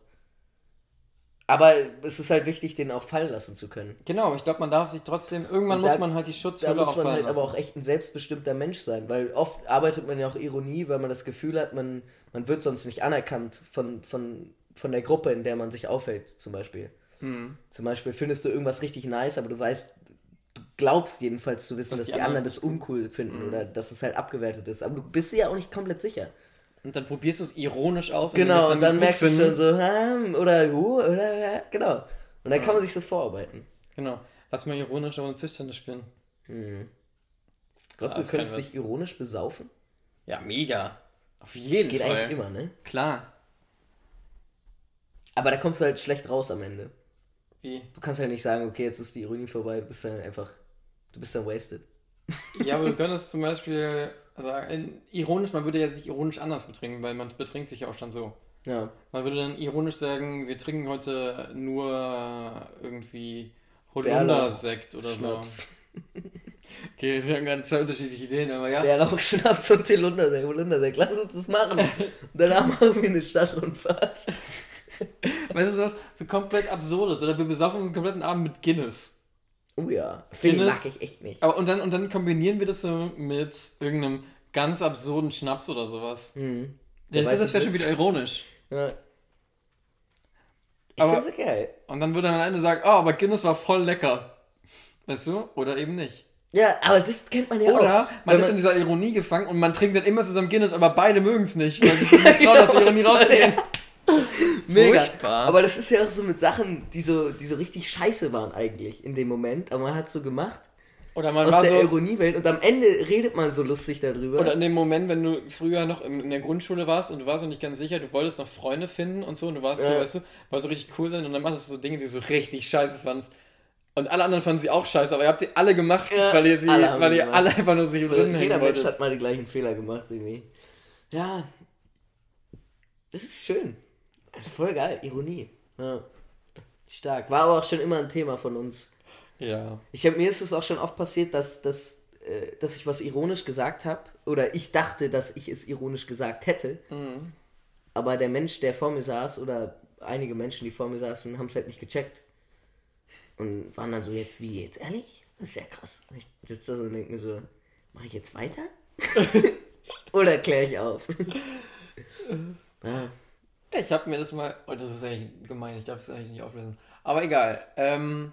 Aber es ist halt wichtig, den auch fallen lassen zu können. Genau, ich glaube, man darf sich trotzdem, irgendwann Und muss da- man halt die Da Schutzhülle muss auch man fallen halt lassen. aber auch echt ein selbstbestimmter Mensch sein, weil oft arbeitet man ja auch Ironie, weil man das Gefühl hat, man, man wird sonst nicht anerkannt von, von, von der Gruppe, in der man sich aufhält, zum Beispiel. Hm. Zum Beispiel findest du irgendwas richtig nice, aber du weißt, glaubst jedenfalls zu wissen, Dass dass, die die anderen das uncool finden oder dass es halt abgewertet ist. Aber du bist dir ja auch nicht komplett sicher. Und dann probierst du es ironisch aus. Genau, und dann gut merkst du finden- schon so, hm, oder, uh, oder, ja, genau. Und dann kann man sich so vorarbeiten. Genau. Lass mal ironisch ohne Tischtennis spielen. Glaubst Ja, du, du könntest dich ironisch besaufen? Ja, mega. Auf jeden Geht Fall. eigentlich immer, ne? Klar. Aber da kommst du halt schlecht raus am Ende. Wie? Du kannst halt nicht sagen, okay, jetzt ist die Ironie vorbei, du bist dann einfach, du bist dann wasted. Ja, aber du könntest zum Beispiel sagen, ironisch, man würde ja sich ironisch anders betrinken, weil man betrinkt sich ja auch schon so. Ja. Man würde dann ironisch sagen, wir trinken heute nur irgendwie Holunder-Sekt oder so. Schnaps. Okay, wir haben gerade zwei unterschiedliche Ideen, aber ja. Bärlauch, Schnaps und Holundersäck, Holundersäck. Lass uns das machen. Und danach machen wir eine Stadtrundfahrt. Weißt du so was? So komplett absurdes. Oder wir besaufen uns einen kompletten Abend mit Guinness. Oh ja. Film mag ich echt nicht. Aber und dann, und dann kombinieren wir das so mit irgendeinem ganz absurden Schnaps oder sowas. Mhm. Ja, das, das wäre schon wieder ironisch. Ja. Ich Aber- find's geil. Und dann würde man am Ende sagen, oh, aber Guinness war voll lecker. Weißt du? Oder eben nicht. Ja, aber das kennt man ja auch. Oder man ist in dieser Ironie gefangen und man trinkt dann immer zusammen Guinness, aber beide mögen es nicht, weil sie sich nicht trauen, aus der Ironie rauszugehen. Mega. Furchtbar. Aber das ist ja auch so mit Sachen, die so, die so richtig scheiße waren eigentlich in dem Moment. Aber man hat so gemacht Oder man aus war der so, Ironiewelt und am Ende redet man so lustig darüber. oder in dem Moment, wenn du früher noch in, in der Grundschule warst und du warst noch nicht ganz sicher, du wolltest noch Freunde finden und so und du warst so, Ja. weißt du, warst so richtig cool sein und dann machst du so Dinge, die du so richtig scheiße fandst. Und alle anderen fanden sie auch scheiße, aber ihr habt sie alle gemacht, Ja, weil ihr sie, weil ihr gemacht. alle einfach nur sich so, drin jeder Mensch hat mal die gleichen Fehler gemacht irgendwie. Ja. Das ist schön. Voll geil. Ironie. Ja. Stark. War aber auch schon immer ein Thema von uns. Ja. Ich hab, mir ist es auch schon oft passiert, dass, dass, äh, dass ich was ironisch gesagt habe. Oder ich dachte, dass ich es ironisch gesagt hätte. Mhm. Aber der Mensch, der vor mir saß, oder einige Menschen, die vor mir saßen, haben es halt nicht gecheckt. Und waren dann so, jetzt wie, jetzt ehrlich? Das ist ja krass. Und ich sitze da so und denke mir so, mache ich jetzt weiter? oder kläre ich auf? ja. Ich habe mir das mal. Oh, das ist eigentlich gemein, ich darf es eigentlich nicht auflösen. Aber egal. Ähm,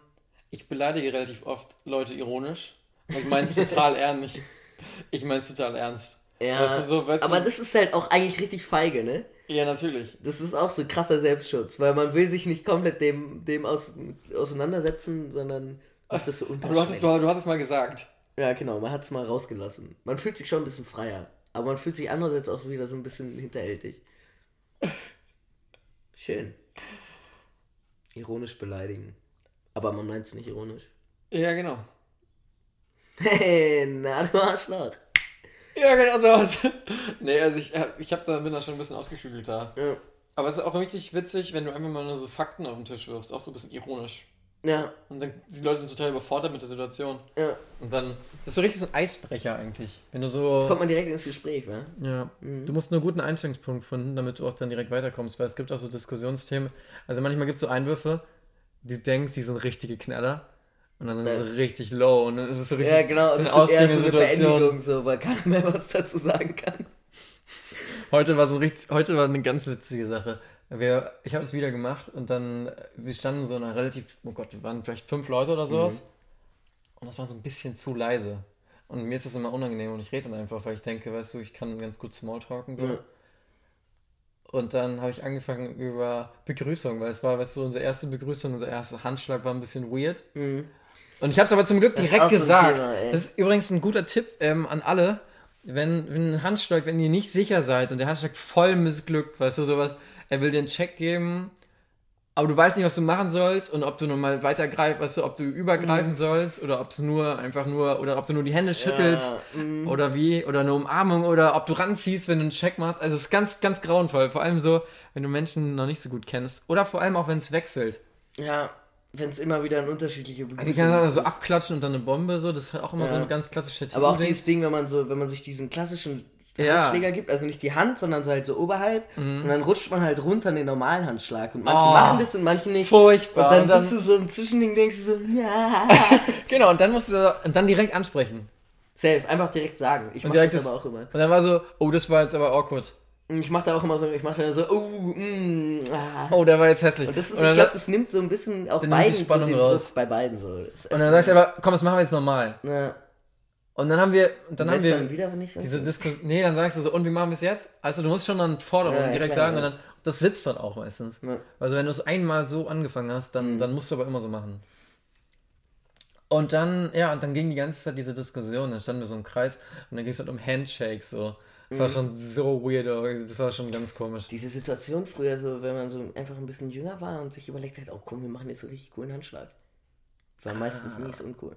ich beleidige relativ oft Leute ironisch. Und ich meine es total ernst. Ich meine es total ernst. Ja, Weißt du, so, weißt aber du, das ist halt auch eigentlich richtig feige, ne? Ja, natürlich. Das ist auch so krasser Selbstschutz, weil man will sich nicht komplett dem, dem aus, auseinandersetzen, sondern macht das so Aber du hast, es, unterschwellig. du, du hast es mal gesagt. Ja, genau, man hat es mal rausgelassen. Man fühlt sich schon ein bisschen freier, aber man fühlt sich andererseits auch wieder so ein bisschen hinterhältig. Schön. Ironisch beleidigen. Aber man meint es nicht ironisch. Ja, genau. Hey, na du Arschloch. Ja, genau sowas. nee, also ich, hab- ich hab da, bin da schon ein bisschen ausgeklügelt da. Ja. Aber es ist auch richtig witzig, wenn du einfach mal nur so Fakten auf den Tisch wirfst. Auch so ein bisschen ironisch. Ja, Und dann, die Leute sind total überfordert mit der Situation. ja. Und dann, das ist so richtig so ein Eisbrecher eigentlich. Wenn du so... Kommt man direkt ins Gespräch, wa? Ja, du musst nur einen guten Einstellungspunkt finden, damit du auch dann direkt weiterkommst, weil es gibt auch so Diskussionsthemen. Also manchmal gibt es so Einwürfe, die denkst, die sind richtige Knaller und dann sind sie so richtig low und dann ist es so richtig Ja, genau, das ist eher so eine. Beendigung, so, weil keiner mehr was dazu sagen kann. Heute war so richtig, heute war eine ganz witzige Sache. Wir, ich habe es wieder gemacht und dann, wir standen so einer relativ, oh Gott, wir waren vielleicht fünf Leute oder sowas und das war so ein bisschen zu leise. Und mir ist das immer unangenehm und ich rede dann einfach, weil ich denke, weißt du, ich kann ganz gut Smalltalken so. Ja. Und dann habe ich angefangen über Begrüßung, weil es war, weißt du, unsere erste Begrüßung, unser erster Handschlag war ein bisschen weird. Mhm. Und ich habe es aber zum Glück Das direkt gesagt. Thema, das ist übrigens ein guter Tipp ähm, an alle. Wenn, wenn ein Handschlag, wenn ihr nicht sicher seid und der Handschlag voll missglückt, weißt du, sowas, er will dir einen Check geben aber du weißt nicht, was du machen sollst und ob du nochmal weitergreifst, weißt du, ob du übergreifen Mhm. sollst oder ob es nur einfach nur, oder ob du nur die Hände schüttelst mm. oder wie, oder eine Umarmung oder ob du ranziehst, wenn du einen Check machst. Also es ist ganz, ganz grauenvoll. Vor allem so, wenn du Menschen noch nicht so gut kennst. Oder vor allem auch, wenn es wechselt. Ja, wenn es immer wieder ein unterschiedliche Also Begrüßung die kann so abklatschen und dann eine Bombe, so, das ist halt auch immer so Ja. ein ganz klassischer Aber auch dieses Ding, wenn man so, wenn man sich diesen klassischen Ja. Mhm. Handschläger gibt, also nicht die Hand, sondern so halt so oberhalb und dann rutscht man halt runter in den normalen Handschlag und manche Oh. machen das und manche nicht. Furchtbar. Und dann, Und dann- bist du so im Zwischending, denkst du so, ja. Genau, und dann musst du und dann direkt ansprechen. Safe, einfach direkt sagen. Ich mach das das- aber auch immer. Und dann war so, oh, das war jetzt aber awkward. Und Ich mach da auch immer so, ich mach da so, oh, mm, ah. Oh, der war jetzt hässlich. Und das ist, und, ich glaube, das nimmt so ein bisschen Dann nimmt die beiden so Spannung den raus. Druck bei beiden so. Und dann sagst du aber, komm, das machen wir jetzt normal. ja, Und dann haben wir, dann dann haben wir dann wieder nicht diese Diskussion. Nee, dann sagst du so, und wie machen wir es jetzt? Also du musst schon dann Forderung Ja, direkt klar, sagen ja. und dann, das sitzt dann auch meistens. Ja. Also wenn du es einmal so angefangen hast, Mhm. dann, dann musst du aber immer so machen. Und dann, ja, und dann ging die ganze Zeit diese Diskussion, dann standen wir so im Kreis und dann ging es halt um Handshakes so. Das Mhm. war schon so weird, das war schon ganz komisch. Diese Situation früher, so wenn man so einfach ein bisschen jünger war und sich überlegt hat, oh komm, wir machen jetzt einen richtig coolen Handschlag. War meistens mies uncool.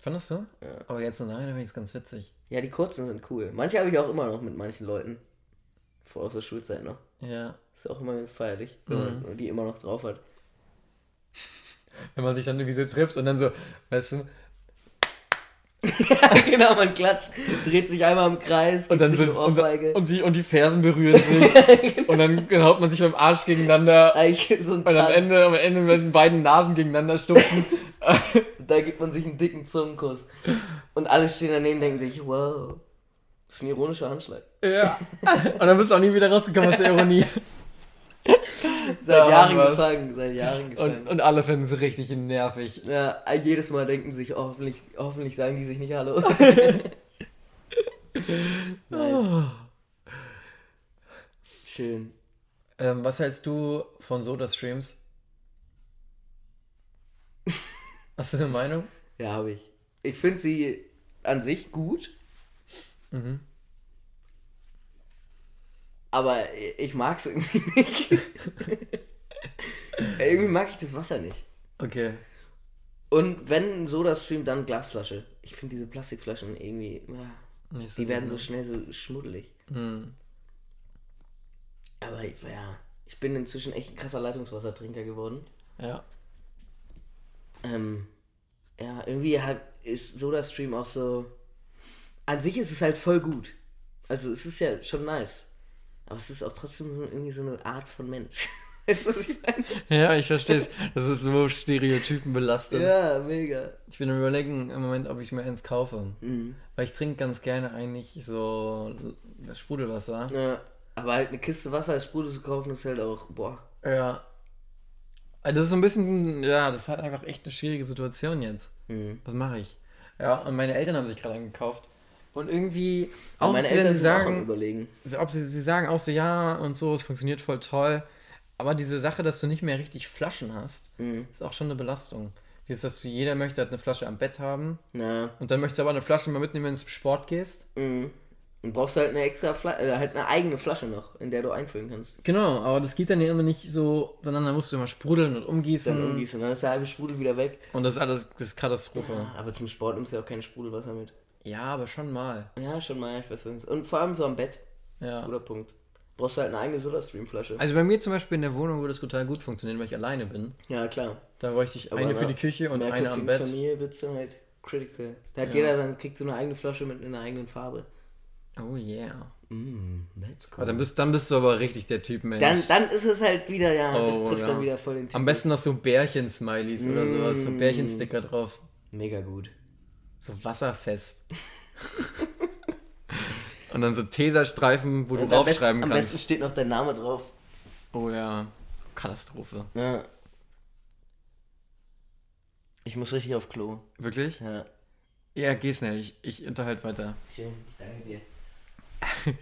Fandest du? Aber jetzt so nein, da finde ich es ganz witzig. Ja, die kurzen sind cool. Manche habe ich auch immer noch mit manchen Leuten. Vor aus der Schulzeit noch. Ja. Ist auch immer ganz feierlich, wenn Mhm. man die immer noch drauf hat. Wenn man sich dann irgendwie so trifft und dann so, weißt du, genau, man klatscht, dreht sich einmal im Kreis, und dann sind und, und, die, und die Fersen berühren sich und dann, dann haut man sich mit dem Arsch gegeneinander so ein und am. Ende, am Ende müssen beiden Nasen gegeneinander stupsen. Da gibt man sich einen dicken Zungenkuss. Und alle stehen daneben und denken sich, wow, das ist ein ironischer Handschlag. ja. Und dann bist du auch nie wieder rausgekommen aus der Ironie. Seit Jahren gefangen, seit Jahren gefangen. Und, und alle finden es richtig nervig. ja, jedes Mal denken sich, oh, hoffentlich, hoffentlich sagen die sich nicht Hallo. nice. Schön. Ähm, was hältst du von Soda-Streams? Hast du eine Meinung? Ja, habe ich. Ich finde sie an sich gut, Mhm. Aber ich mag es irgendwie nicht. irgendwie mag ich das Wasser nicht. Okay. Und wenn Soda-Stream, dann Glasflasche. Ich finde diese Plastikflaschen irgendwie, ah, so die werden so schnell so schmuddelig. Hm. Aber ich, ja, ich bin inzwischen echt ein krasser Leitungswassertrinker geworden. Ja. Ähm, ja, irgendwie hat, ist SodaStream auch so. An sich ist es halt voll gut. Also es ist ja schon nice. Aber es ist auch trotzdem irgendwie so eine Art von Mensch. Weißt du, was ich meine? Ja, ich verstehe es. Das ist so Stereotypen belastet. Ja, mega. Ich bin am überlegen im Moment, ob ich mir eins kaufe. Mhm. Weil ich trinke ganz gerne eigentlich so Sprudelwasser. Ja, aber halt eine Kiste Wasser als Sprudel zu kaufen, ist halt auch, boah. Ja. Also Das ist so ein bisschen, ja, das ist halt einfach echt eine schwierige Situation jetzt. Mhm. Was mache ich? Ja, und meine Eltern haben sich gerade angekauft. Und irgendwie, auch meine wenn sie sagen, überlegen. Ob sie, sie sagen auch so, ja und so, es funktioniert voll toll. Aber diese Sache, dass du nicht mehr richtig Flaschen hast, Mhm. ist auch schon eine Belastung. Dieses, dass du, jeder möchte halt eine Flasche am Bett haben Ja. und dann möchtest du aber eine Flasche mal mitnehmen, wenn du ins Sport gehst. Mhm. Und brauchst halt eine extra Flasche, äh, halt eine eigene Flasche noch, in der du einfüllen kannst. Genau, aber das geht dann ja immer nicht so, sondern dann musst du immer sprudeln und umgießen. Dann umgießen, dann ist der halbe Sprudel wieder weg. Und das ist alles, das ist Katastrophe. Aber zum Sport nimmst du ja auch kein Sprudelwasser mit. Ja, aber schon mal. Ja, schon mal, ich weiß nicht. Und vor allem so am Bett. Ja. Guter Punkt. Brauchst du halt eine eigene Soda-Stream-Flasche. Also bei mir zum Beispiel in der Wohnung würde es total gut funktionieren, weil ich alleine bin. Ja, klar. Da bräuchte ich Aber eine in für die Küche und eine am Bett. Familie wird es dann halt critical. Da hat Ja. jeder dann, kriegt so eine eigene Flasche mit einer eigenen Farbe. Oh yeah. Mm, that's Aber dann bist, dann bist du aber richtig der Typ Mensch. Dann, dann ist es halt wieder, ja, das Oh, trifft ja. dann wieder voll den Typ. Am besten noch so Bärchen-Smileys oder sowas, so Mm. Bärchensticker drauf. Mega gut. So wasserfest. Und dann so Tesastreifen, wo du am, besten, draufschreiben am besten kannst. steht noch dein Name drauf. Oh ja, Katastrophe. Ja. Ich muss richtig auf Klo. Wirklich? Ja. Ja, geh schnell, ich, ich unterhalte weiter. Schön, ich danke dir.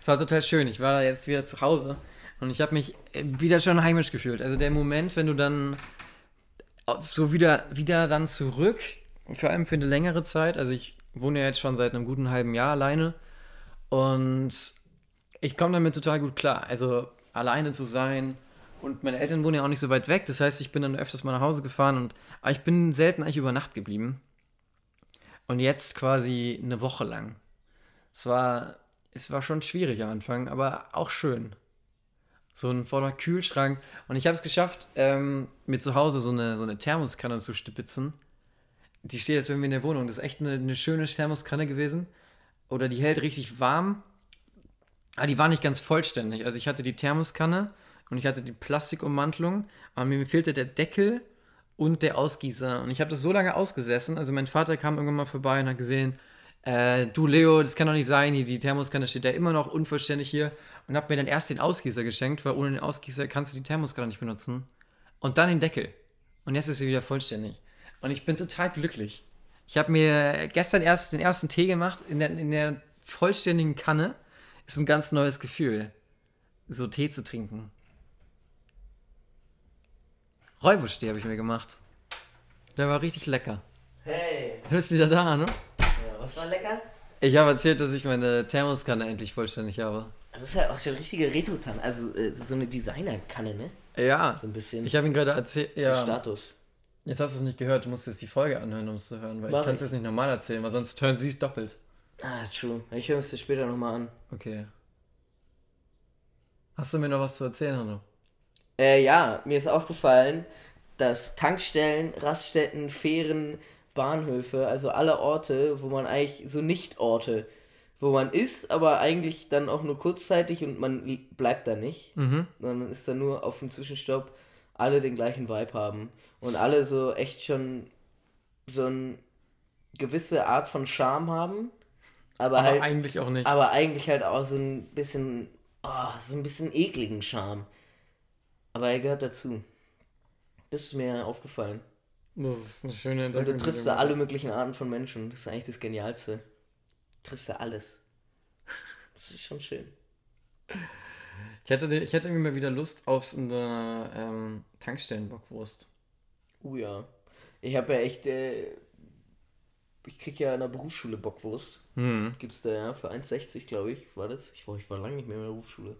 Es war total schön. Ich war jetzt wieder zu Hause und ich habe mich äh, wieder schon heimisch gefühlt. Also der Moment, wenn du dann auf- so wieder, wieder dann zurück, vor allem für eine längere Zeit. Also ich wohne ja jetzt schon seit einem guten halben Jahr alleine und ich komme damit total gut klar. Also alleine zu sein Und meine Eltern wohnen ja auch nicht so weit weg. Das heißt, ich bin dann öfters mal nach Hause gefahren und aber ich bin selten eigentlich über Nacht geblieben. Und jetzt quasi eine Woche lang. Es war, es war schon schwierig am Anfang, aber auch schön. So ein voller Kühlschrank. Und ich habe es geschafft, ähm, mir zu Hause so eine, so eine Thermoskanne zu stipitzen. Die steht jetzt bei mir in der Wohnung. Das ist echt eine, eine schöne Thermoskanne gewesen. Oder die hält richtig warm. Aber die war nicht ganz vollständig. Also ich hatte die Thermoskanne und ich hatte die Plastikummantelung, aber mir fehlte der Deckel und der Ausgießer. Und ich habe das so lange ausgesessen. Also mein Vater kam irgendwann mal vorbei und hat gesehen, äh, du Leo, das kann doch nicht sein, die, Thermoskanne steht ja immer noch unvollständig hier. Und hat mir dann erst den Ausgießer geschenkt, weil ohne den Ausgießer kannst du die Thermoskanne nicht benutzen. Und dann den Deckel. Und jetzt ist sie wieder vollständig. Und ich bin total glücklich. Ich habe mir gestern erst den ersten Tee gemacht in der, in der vollständigen Kanne. Ist ein ganz neues Gefühl, so Tee zu trinken. Räubusch-Tee habe ich mir gemacht. Der war richtig lecker. Hey. Du bist wieder da, ne? Ja, was war lecker? Ich habe erzählt, dass ich meine Thermoskanne endlich vollständig habe. Das ist ja auch schon richtige Retro-Tanne. Also äh, so eine Designer-Kanne, ne? Ja. So ein bisschen. Ich habe ihn gerade erzählt. Ja. Status. Jetzt hast du es nicht gehört, du musst jetzt die Folge anhören, um es zu hören, weil Mach ich kann es jetzt nicht normal erzählen, weil sonst hören sie es doppelt. Ah, true. Ich höre es dir später nochmal an. Okay. Hast du mir noch was zu erzählen, Hanno? Äh, ja, mir ist aufgefallen, dass Tankstellen, Raststätten, Fähren, Bahnhöfe, also alle Orte, wo man eigentlich so Nicht-Orte, wo man ist, aber eigentlich dann auch nur kurzzeitig und man bleibt da nicht, Mhm. sondern ist dann nur auf dem Zwischenstopp, alle den gleichen Vibe haben und alle so echt schon so eine gewisse Art von Charme haben, aber, Aber halt eigentlich auch nicht. aber eigentlich halt auch so ein bisschen, oh, so ein bisschen ekligen Charme. Aber er gehört dazu. Das ist mir aufgefallen. Das ist eine schöne Und du Entdeckung. triffst da alle möglichen Arten von Menschen. Das ist eigentlich das Genialste. Du triffst da alles. Das ist schon schön. Ich hätte, ich hätte irgendwie mal wieder Lust auf so eine ähm, Tankstellenbockwurst. Uh ja. Ich habe ja echt, äh, ich krieg ja in der Berufsschule Bockwurst. Hm. Gibt's da ja für 1,60 glaube ich, war das. Ich war, ich war lange nicht mehr in der Berufsschule.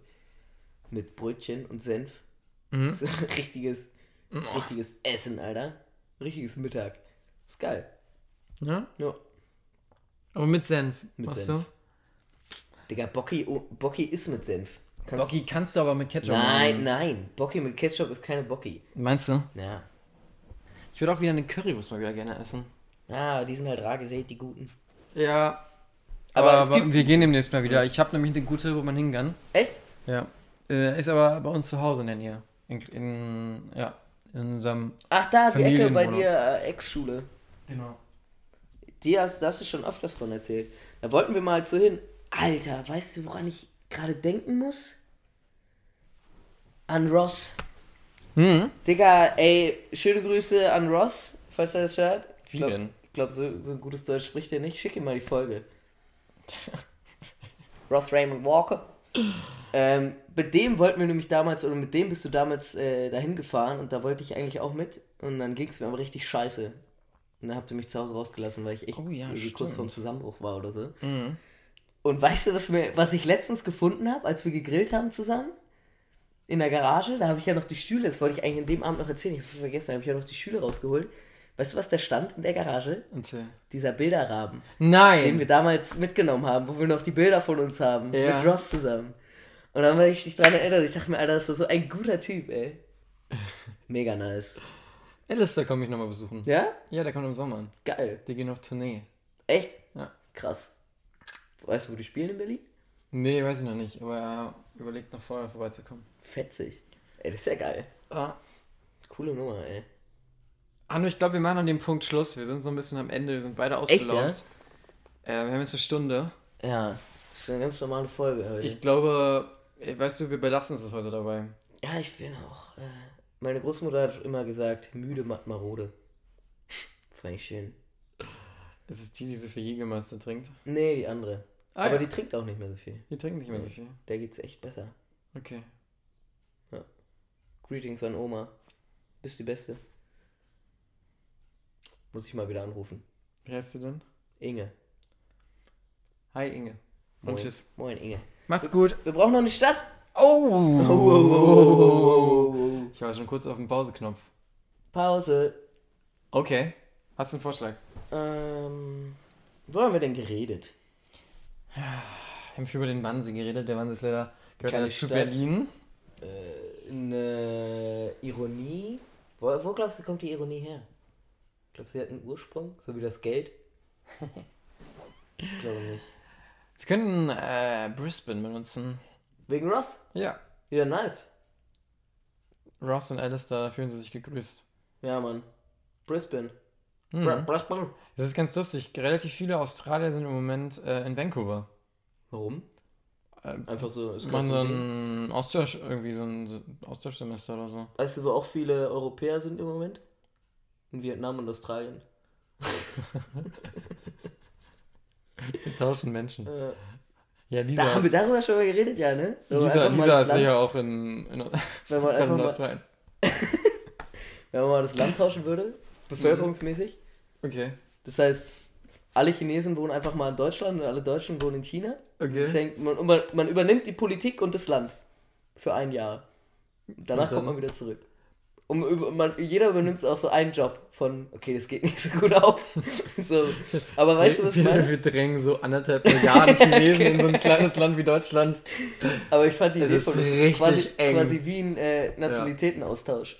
Mit Brötchen und Senf. Mhm. Das ist ein richtiges, richtiges Essen, Alter. Richtiges Mittag. Ist geil. Ja? Ja. Aber mit Senf. Mit machst Senf. Digga, Bocki, oh, Bocki ist mit Senf. du? Kannst- Bocki kannst du aber mit Ketchup Nein, machen. nein. Bocki mit Ketchup ist keine Bocki. Meinst du? Ja. Ich würde auch wieder eine Currywurst mal wieder gerne essen. Ah, die sind halt rar gesät, die guten. Ja. Aber Aber, gibt- wir gehen demnächst mal wieder. Ich habe nämlich eine gute, wo man hingehen kann. Echt? Ja. Äh, ist aber bei uns zu Hause in der Nähe. In, in, ja, in unserem. Ach, da, die Ecke bei dir, äh, Ex-Schule. Genau. Die hast, da hast du schon oft was von erzählt. Da wollten wir mal zu hin. Alter, weißt du, woran ich gerade denken muss? An Ross. Hm? Digga, ey, schöne Grüße an Ross, falls er das hört. Wie glaub, denn? Ich glaube, so, so ein gutes Deutsch spricht er nicht. Schick ihm mal die Folge. Ross Raymond Walker. Ähm, mit dem wollten wir nämlich damals, oder mit dem bist du damals äh, dahin gefahren und da wollte ich eigentlich auch mit. Und dann ging es mir aber richtig scheiße. Und dann habt ihr mich zu Hause rausgelassen, weil ich echt Oh ja, irgendwie kurz vorm Zusammenbruch war oder so. Mhm. Und weißt du, was, mir, was ich letztens gefunden habe, als wir gegrillt haben zusammen? In der Garage, da habe ich ja noch die Stühle, das wollte ich eigentlich in dem Abend noch erzählen, ich habe es vergessen, da habe ich ja noch die Stühle rausgeholt. Weißt du, was da stand in der Garage? Erzähl. Dieser Bilderrahmen, Nein! den wir damals mitgenommen haben, wo wir noch die Bilder von uns haben, Ja. mit Ross zusammen. Und dann war ich dich dran erinnert, ich dachte mir, Alter, das ist so ein guter Typ, ey. Mega nice. Alistair komme ich nochmal besuchen. Ja? Ja, der kommt im Sommer. Geil. Die gehen auf Tournee. Echt? Ja. Krass. Weißt du, wo die spielen in Berlin? Nee, weiß ich noch nicht, aber er überlegt noch vorher vorbeizukommen. Fetzig. Ey, das ist ja geil. Ah. Coole Nummer, ey. Hanno, ich glaube, wir machen an dem Punkt Schluss. Wir sind so ein bisschen am Ende, wir sind beide Echt, ausgelaugt. Äh, wir haben jetzt eine Stunde. Ja, das ist eine ganz normale Folge heute. Ich glaube, weißt du, wir belassen es heute dabei. ja, ich bin auch. Äh, meine Großmutter hat immer gesagt, müde, matt, marode. Fand ich schön. Es ist die, die so viel Jägermeister trinkt. Nee, die andere. Ah, Aber ja. die trinkt auch nicht mehr so viel. die trinken nicht mehr so viel. Der geht's echt besser. Okay. Greetings an Oma. Bist die Beste. Muss ich mal wieder anrufen. Wie heißt du denn? Inge. Hi, Inge. Und Moin. tschüss. Moin, Inge. Mach's gut. Wir brauchen noch eine Stadt. Oh! Oh, oh, oh, oh, oh, oh, oh. Ich war schon kurz auf dem Pauseknopf. Pause. Okay. Hast du einen Vorschlag? Ähm, wo haben wir denn geredet? Wir haben über den Wannsee geredet. Der Wannsee ist leider gehört leider zu. Berlin. Äh, eine Ironie. Wo, wo glaubst du, kommt die Ironie her? Glaubst du, sie hat einen Ursprung? So wie das Geld? ich glaube nicht. Wir könnten äh, Brisbane benutzen. Wegen Ross? Ja. Ja, nice. Ross und Alistair, fühlen sie sich gegrüßt. Ja, Mann. Brisbane. Hm. Br Brisbane. Das ist ganz lustig. Relativ viele Australier sind im Moment äh, in Vancouver. Warum? Äh, Einfach so. Ist man so ein Austausch, irgendwie so ein Austauschsemester oder so. Weißt du, wo auch viele Europäer sind im Moment? In Vietnam und Australien. Wir tauschen Menschen. Äh, Ja, Lisa, da haben wir darüber schon mal geredet, ja, ne? Wenn Lisa, Lisa ist Land- ja auch in, in, Wenn man einfach in mal- Australien. Wenn man mal das Land tauschen würde, bevölkerungsmäßig. Okay. Das heißt, alle Chinesen wohnen einfach mal in Deutschland und alle Deutschen wohnen in China. Okay. Das hängt, man, man, man übernimmt die Politik und das Land für ein Jahr. Danach kommt man wieder zurück. Und man, jeder übernimmt auch so einen Job von, okay, das geht nicht so gut auf. so, aber weißt du, was ich meine? wir drängen so anderthalb Milliarden Chinesen in so ein kleines Land wie Deutschland. Aber ich fand die Es Idee von das ist quasi, eng. quasi wie ein äh, Nationalitätenaustausch.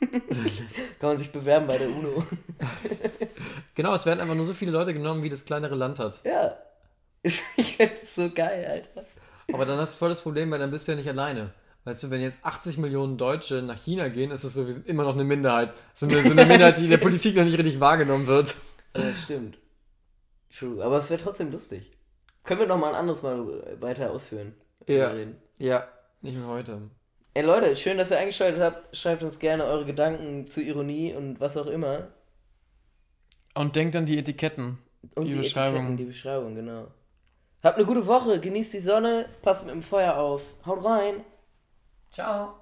Kann man sich bewerben bei der UNO. Genau, es werden einfach nur so viele Leute genommen, wie das kleinere Land hat. ja. Ist- Ich finde das so geil, Alter. Aber dann hast du voll das Problem, weil dann bist du ja nicht alleine. Weißt du, wenn jetzt 80 Millionen Deutsche nach China gehen, ist es so, wir sind immer noch eine Minderheit. Sind wir sind eine Minderheit, die in der Politik noch nicht richtig wahrgenommen wird. Ja, das stimmt. True. Aber es wäre trotzdem lustig. Können wir noch mal ein anderes Mal weiter ausführen? Ja. reden. Ja, nicht mehr heute. Ey Leute, schön, dass ihr eingeschaltet habt. Schreibt uns gerne eure Gedanken zu Ironie und was auch immer. Und denkt an die Etiketten. Und Die die, Beschreibung. Etiketten, die Beschreibung, genau. Habt eine gute Woche, genießt die Sonne, passt mit dem Feuer auf. Haut rein. Ciao.